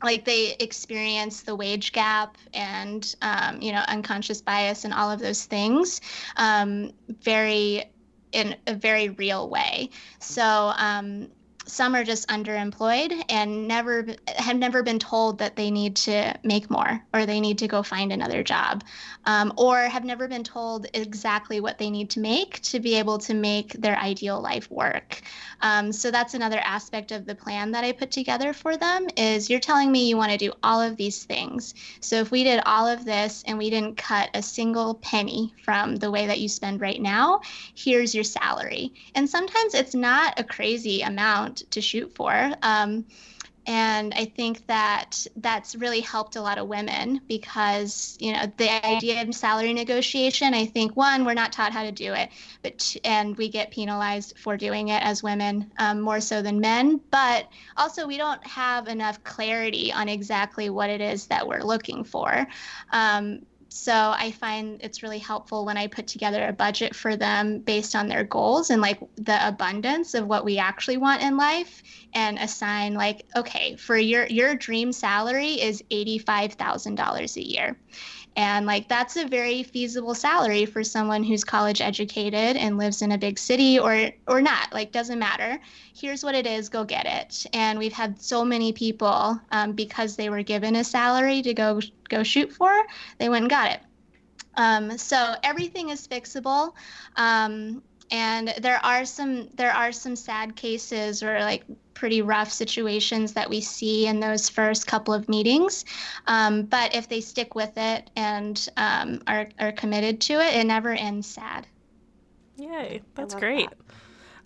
like they experience the wage gap and um, you know unconscious bias and all of those things um, very in a very real way so um, some are just underemployed and never have never been told that they need to make more or they need to go find another job um, or have never been told exactly what they need to make to be able to make their ideal life work. Um, so that's another aspect of the plan that i put together for them is you're telling me you want to do all of these things. So if we did all of this and we didn't cut a single penny from the way that you spend right now here's your salary. And sometimes it's not a crazy amount to shoot for. Um, and I think that that's really helped a lot of women because you know the idea of salary negotiation. I think one, we're not taught how to do it, but and we get penalized for doing it as women um, more so than men. But also, we don't have enough clarity on exactly what it is that we're looking for. Um, so I find it's really helpful when I put together a budget for them based on their goals and like the abundance of what we actually want in life and assign like okay, for your your dream salary is $85,000 a year and like that's a very feasible salary for someone who's college educated and lives in a big city or or not like doesn't matter. Here's what it is go get it. And we've had so many people um, because they were given a salary to go go shoot for they went and got it. Um, so everything is fixable um, and there are some there are some sad cases or like pretty rough situations that we see in those first couple of meetings. Um, but if they stick with it and um, are, are committed to it, it never ends sad. Yay, that's great.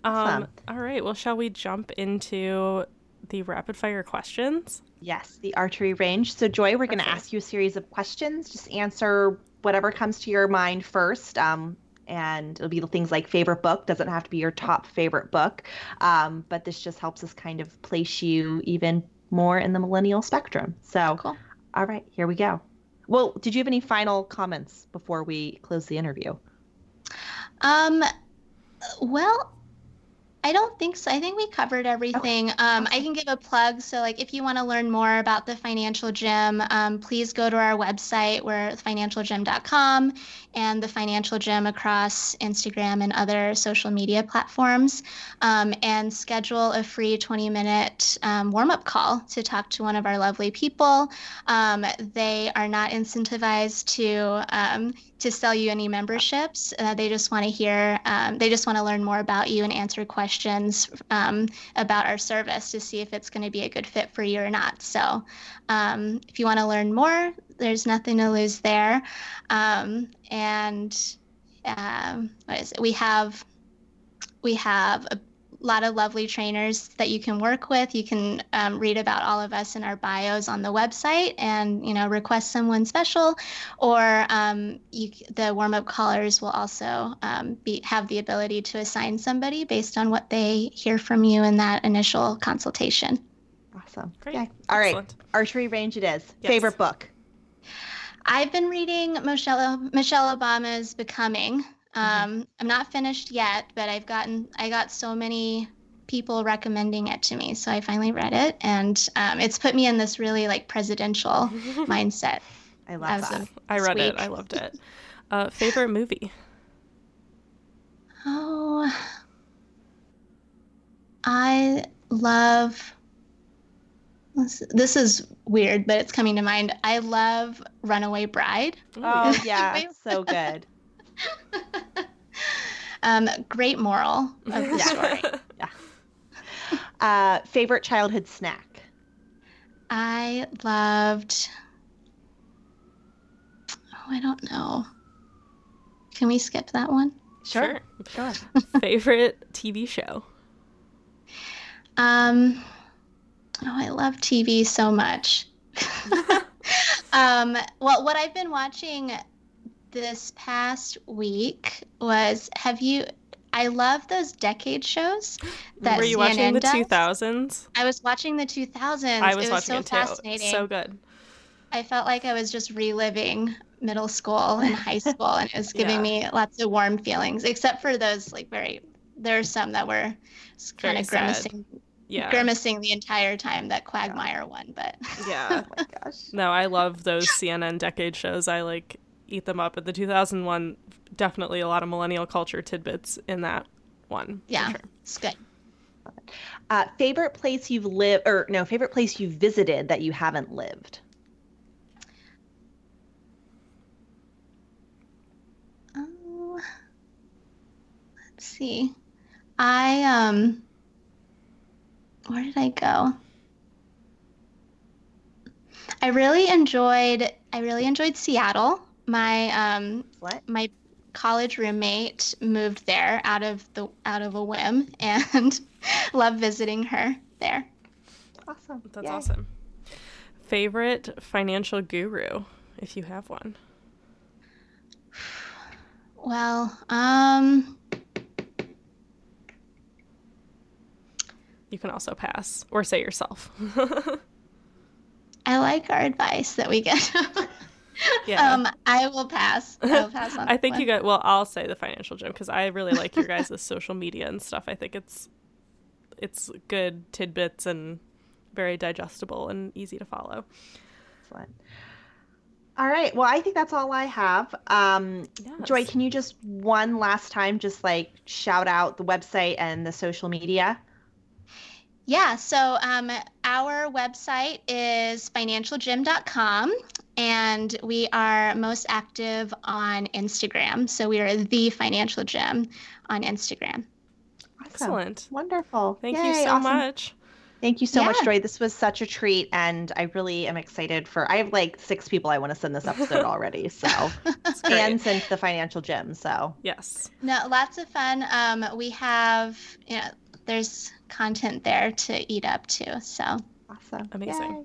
That. Um, all right, well, shall we jump into the rapid fire questions? Yes, the archery range. So, Joy, we're going to ask you a series of questions. Just answer whatever comes to your mind first. Um, and it'll be the things like favorite book doesn't have to be your top favorite book um, but this just helps us kind of place you even more in the millennial spectrum. So cool. all right here we go. Well did you have any final comments before we close the interview? Um well I don't think so. I think we covered everything. Um, I can give a plug. So, like, if you want to learn more about the Financial Gym, um, please go to our website. We're financialgym.com and the Financial Gym across Instagram and other social media platforms, um, and schedule a free 20 minute um, warm up call to talk to one of our lovely people. Um, they are not incentivized to um, to sell you any memberships. Uh, they just want to hear, um, they just want to learn more about you and answer questions um, about our service to see if it's going to be a good fit for you or not. So um, if you want to learn more, there's nothing to lose there. Um, and um, what is it? We have we have a lot of lovely trainers that you can work with. You can um, read about all of us in our bios on the website, and you know request someone special, or um, you, the warm up callers will also um, be have the ability to assign somebody based on what they hear from you in that initial consultation. Awesome. Great. Yeah. All right. Excellent. Archery range it is. Yes. Favorite book? I've been reading Michelle Michelle Obama's Becoming. Mm-hmm. Um, I'm not finished yet, but I've gotten I got so many people recommending it to me, so I finally read it, and um, it's put me in this really like presidential mindset. I love As that. I read it. I loved it. Uh, favorite movie? Oh, I love. This, this is weird, but it's coming to mind. I love Runaway Bride. Oh yeah, so good. Um, great moral of the Yeah. story. Uh, favorite childhood snack? I loved. Oh, I don't know. Can we skip that one? Sure. Sure. favorite TV show? Um, oh, I love TV so much. um, well, what I've been watching this past week was have you? I love those decade shows that Were you CNN watching the 2000s? I was watching the 2000s. I was it was watching so it too. fascinating. So good. I felt like I was just reliving middle school and high school, and it was giving Yeah. me lots of warm feelings. Except for those like very, there are some that were kind Very of sad. grimacing, Yeah. grimacing the entire time that Quagmire won. But Yeah. Oh my gosh. No, I love those CNN decade shows. I like eat them up. But the 2001, definitely a lot of millennial culture tidbits in that one. Yeah. sure. it's good. Uh, favorite place you've lived, or no, favorite place you've visited that you haven't lived? Oh, let's see. I um, where did I go? I really enjoyed. I really enjoyed Seattle. My um, What? my college roommate moved there out of the out of a whim, and love visiting her there. Awesome. That's Yay. awesome. Favorite financial guru, if you have one. Well, um, You can also pass or say yourself. I like our advice that we get. Yeah. Um, I will pass. I will pass on. I think one. you got. Well, I'll say the financial gym because I really like your guys' social media and stuff. I think it's it's good tidbits and very digestible and easy to follow. Excellent. All right. Well, I think that's all I have. Um, Joy, can you just one last time just like shout out the website and the social media? Yeah, so um, our website is financialgym.com and we are most active on Instagram. So we are the financial gym on Instagram. Awesome. Excellent. Wonderful. Thank you so awesome. much. Thank you so much, Yeah. Joy. This was such a treat, and I really am excited for. I have like six people I want to send this episode already. So, It's great. and sent the financial gym. So, yes. No, lots of fun. Um, we have, you know, there's content there to eat up too. So awesome. Amazing. Yay.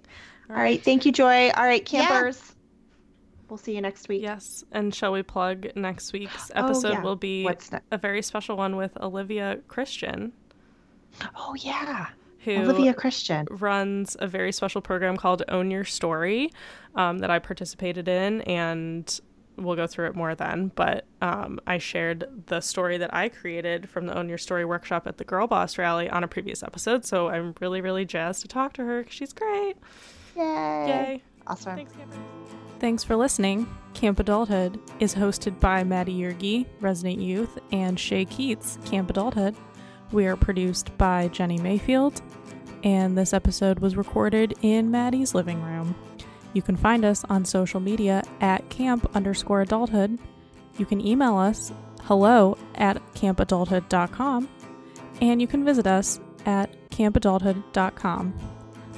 All right. Thank you, Joy. All right, Yeah. campers. We'll see you next week. Yes. And shall we plug next week's Oh, episode? yeah. Will be What's a very special one with Olivia Christian, Oh yeah, who Olivia Christian. runs a very special program called Own Your Story um, that I participated in, and we'll go through it more then. But um, I shared the story that I created from the Own Your Story workshop at the Girl Boss rally on a previous episode. So I'm really, really jazzed to talk to her 'cause she's great. Yay! Yay. Awesome. Thanks. Thanks for listening. Camp Adulthood is hosted by Maddie Yergi, Resident Youth, and Shay Keats, Camp Adulthood. We are produced by Jenny Mayfield, and this episode was recorded in Maddie's living room. You can find us on social media at camp underscore adulthood. You can email us hello at campadulthood.com, and you can visit us at campadulthood.com.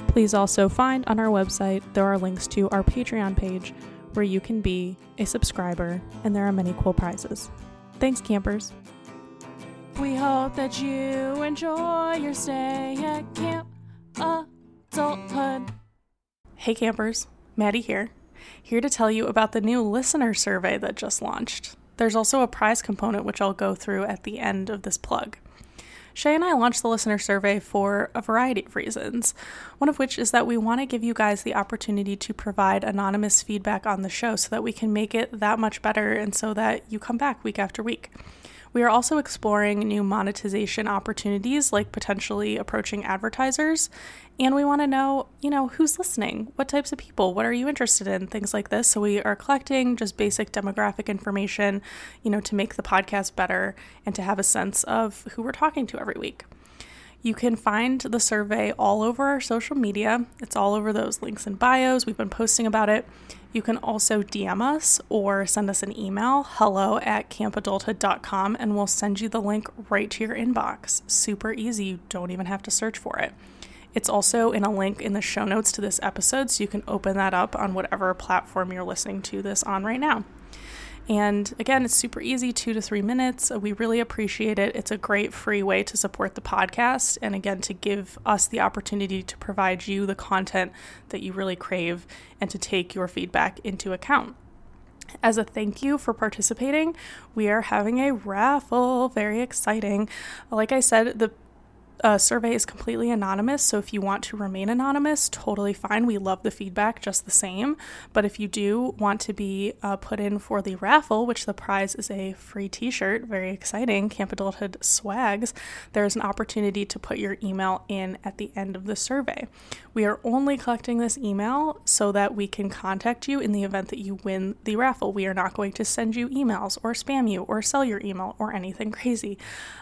Please also find on our website there are links to our Patreon page where you can be a subscriber, and there are many cool prizes. Thanks, campers. We hope that you enjoy your stay at Camp Adulthood. Hey campers, Maddie here. Here to tell you about the new listener survey that just launched. There's also a prize component which I'll go through at the end of this plug. Shay and I launched the listener survey for a variety of reasons, one of which is that we want to give you guys the opportunity to provide anonymous feedback on the show so that we can make it that much better and so that you come back week after week. We are also exploring new monetization opportunities, like potentially approaching advertisers. And we want to know, you know, who's listening? What types of people? What are you interested in? Things like this. So we are collecting just basic demographic information, you know, to make the podcast better and to have a sense of who we're talking to every week. You can find the survey all over our social media. It's all over those links and bios. We've been posting about it. You can also DM us or send us an email, hello at campadulthood.com, and we'll send you the link right to your inbox. Super easy. You don't even have to search for it. It's also in a link in the show notes to this episode, so you can open that up on whatever platform you're listening to this on right now. And again, it's super easy, two to three minutes. We really appreciate it. It's a great free way to support the podcast and again, to give us the opportunity to provide you the content that you really crave and to take your feedback into account. As a thank you for participating, we are having a raffle. Very exciting. Like I said, the uh, survey is completely anonymous, so if you want to remain anonymous, totally fine. We love the feedback just the same. But if you do want to be uh, put in for the raffle, which the prize is a free t shirt, very exciting, Camp Adulthood swags, there's an opportunity to put your email in at the end of the survey. We are only collecting this email so that we can contact you in the event that you win the raffle. We are not going to send you emails or spam you or sell your email or anything crazy.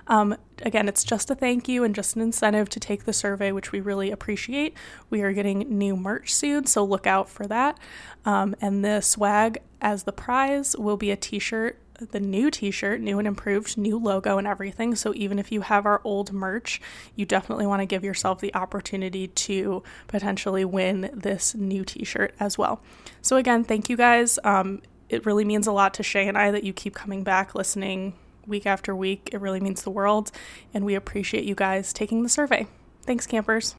Um, again, it's just a thank you and just just an incentive to take the survey, which we really appreciate. We are getting new merch soon, so look out for that. Um, and the swag as the prize will be a t shirt the new t-shirt, new and improved, new logo and everything. So even if you have our old merch, you definitely want to give yourself the opportunity to potentially win this new t-shirt as well. So again, thank you guys. Um, it really means a lot to Shay and I that you keep coming back, listening, week after week. It really means the world, and we appreciate you guys taking the survey. Thanks, campers.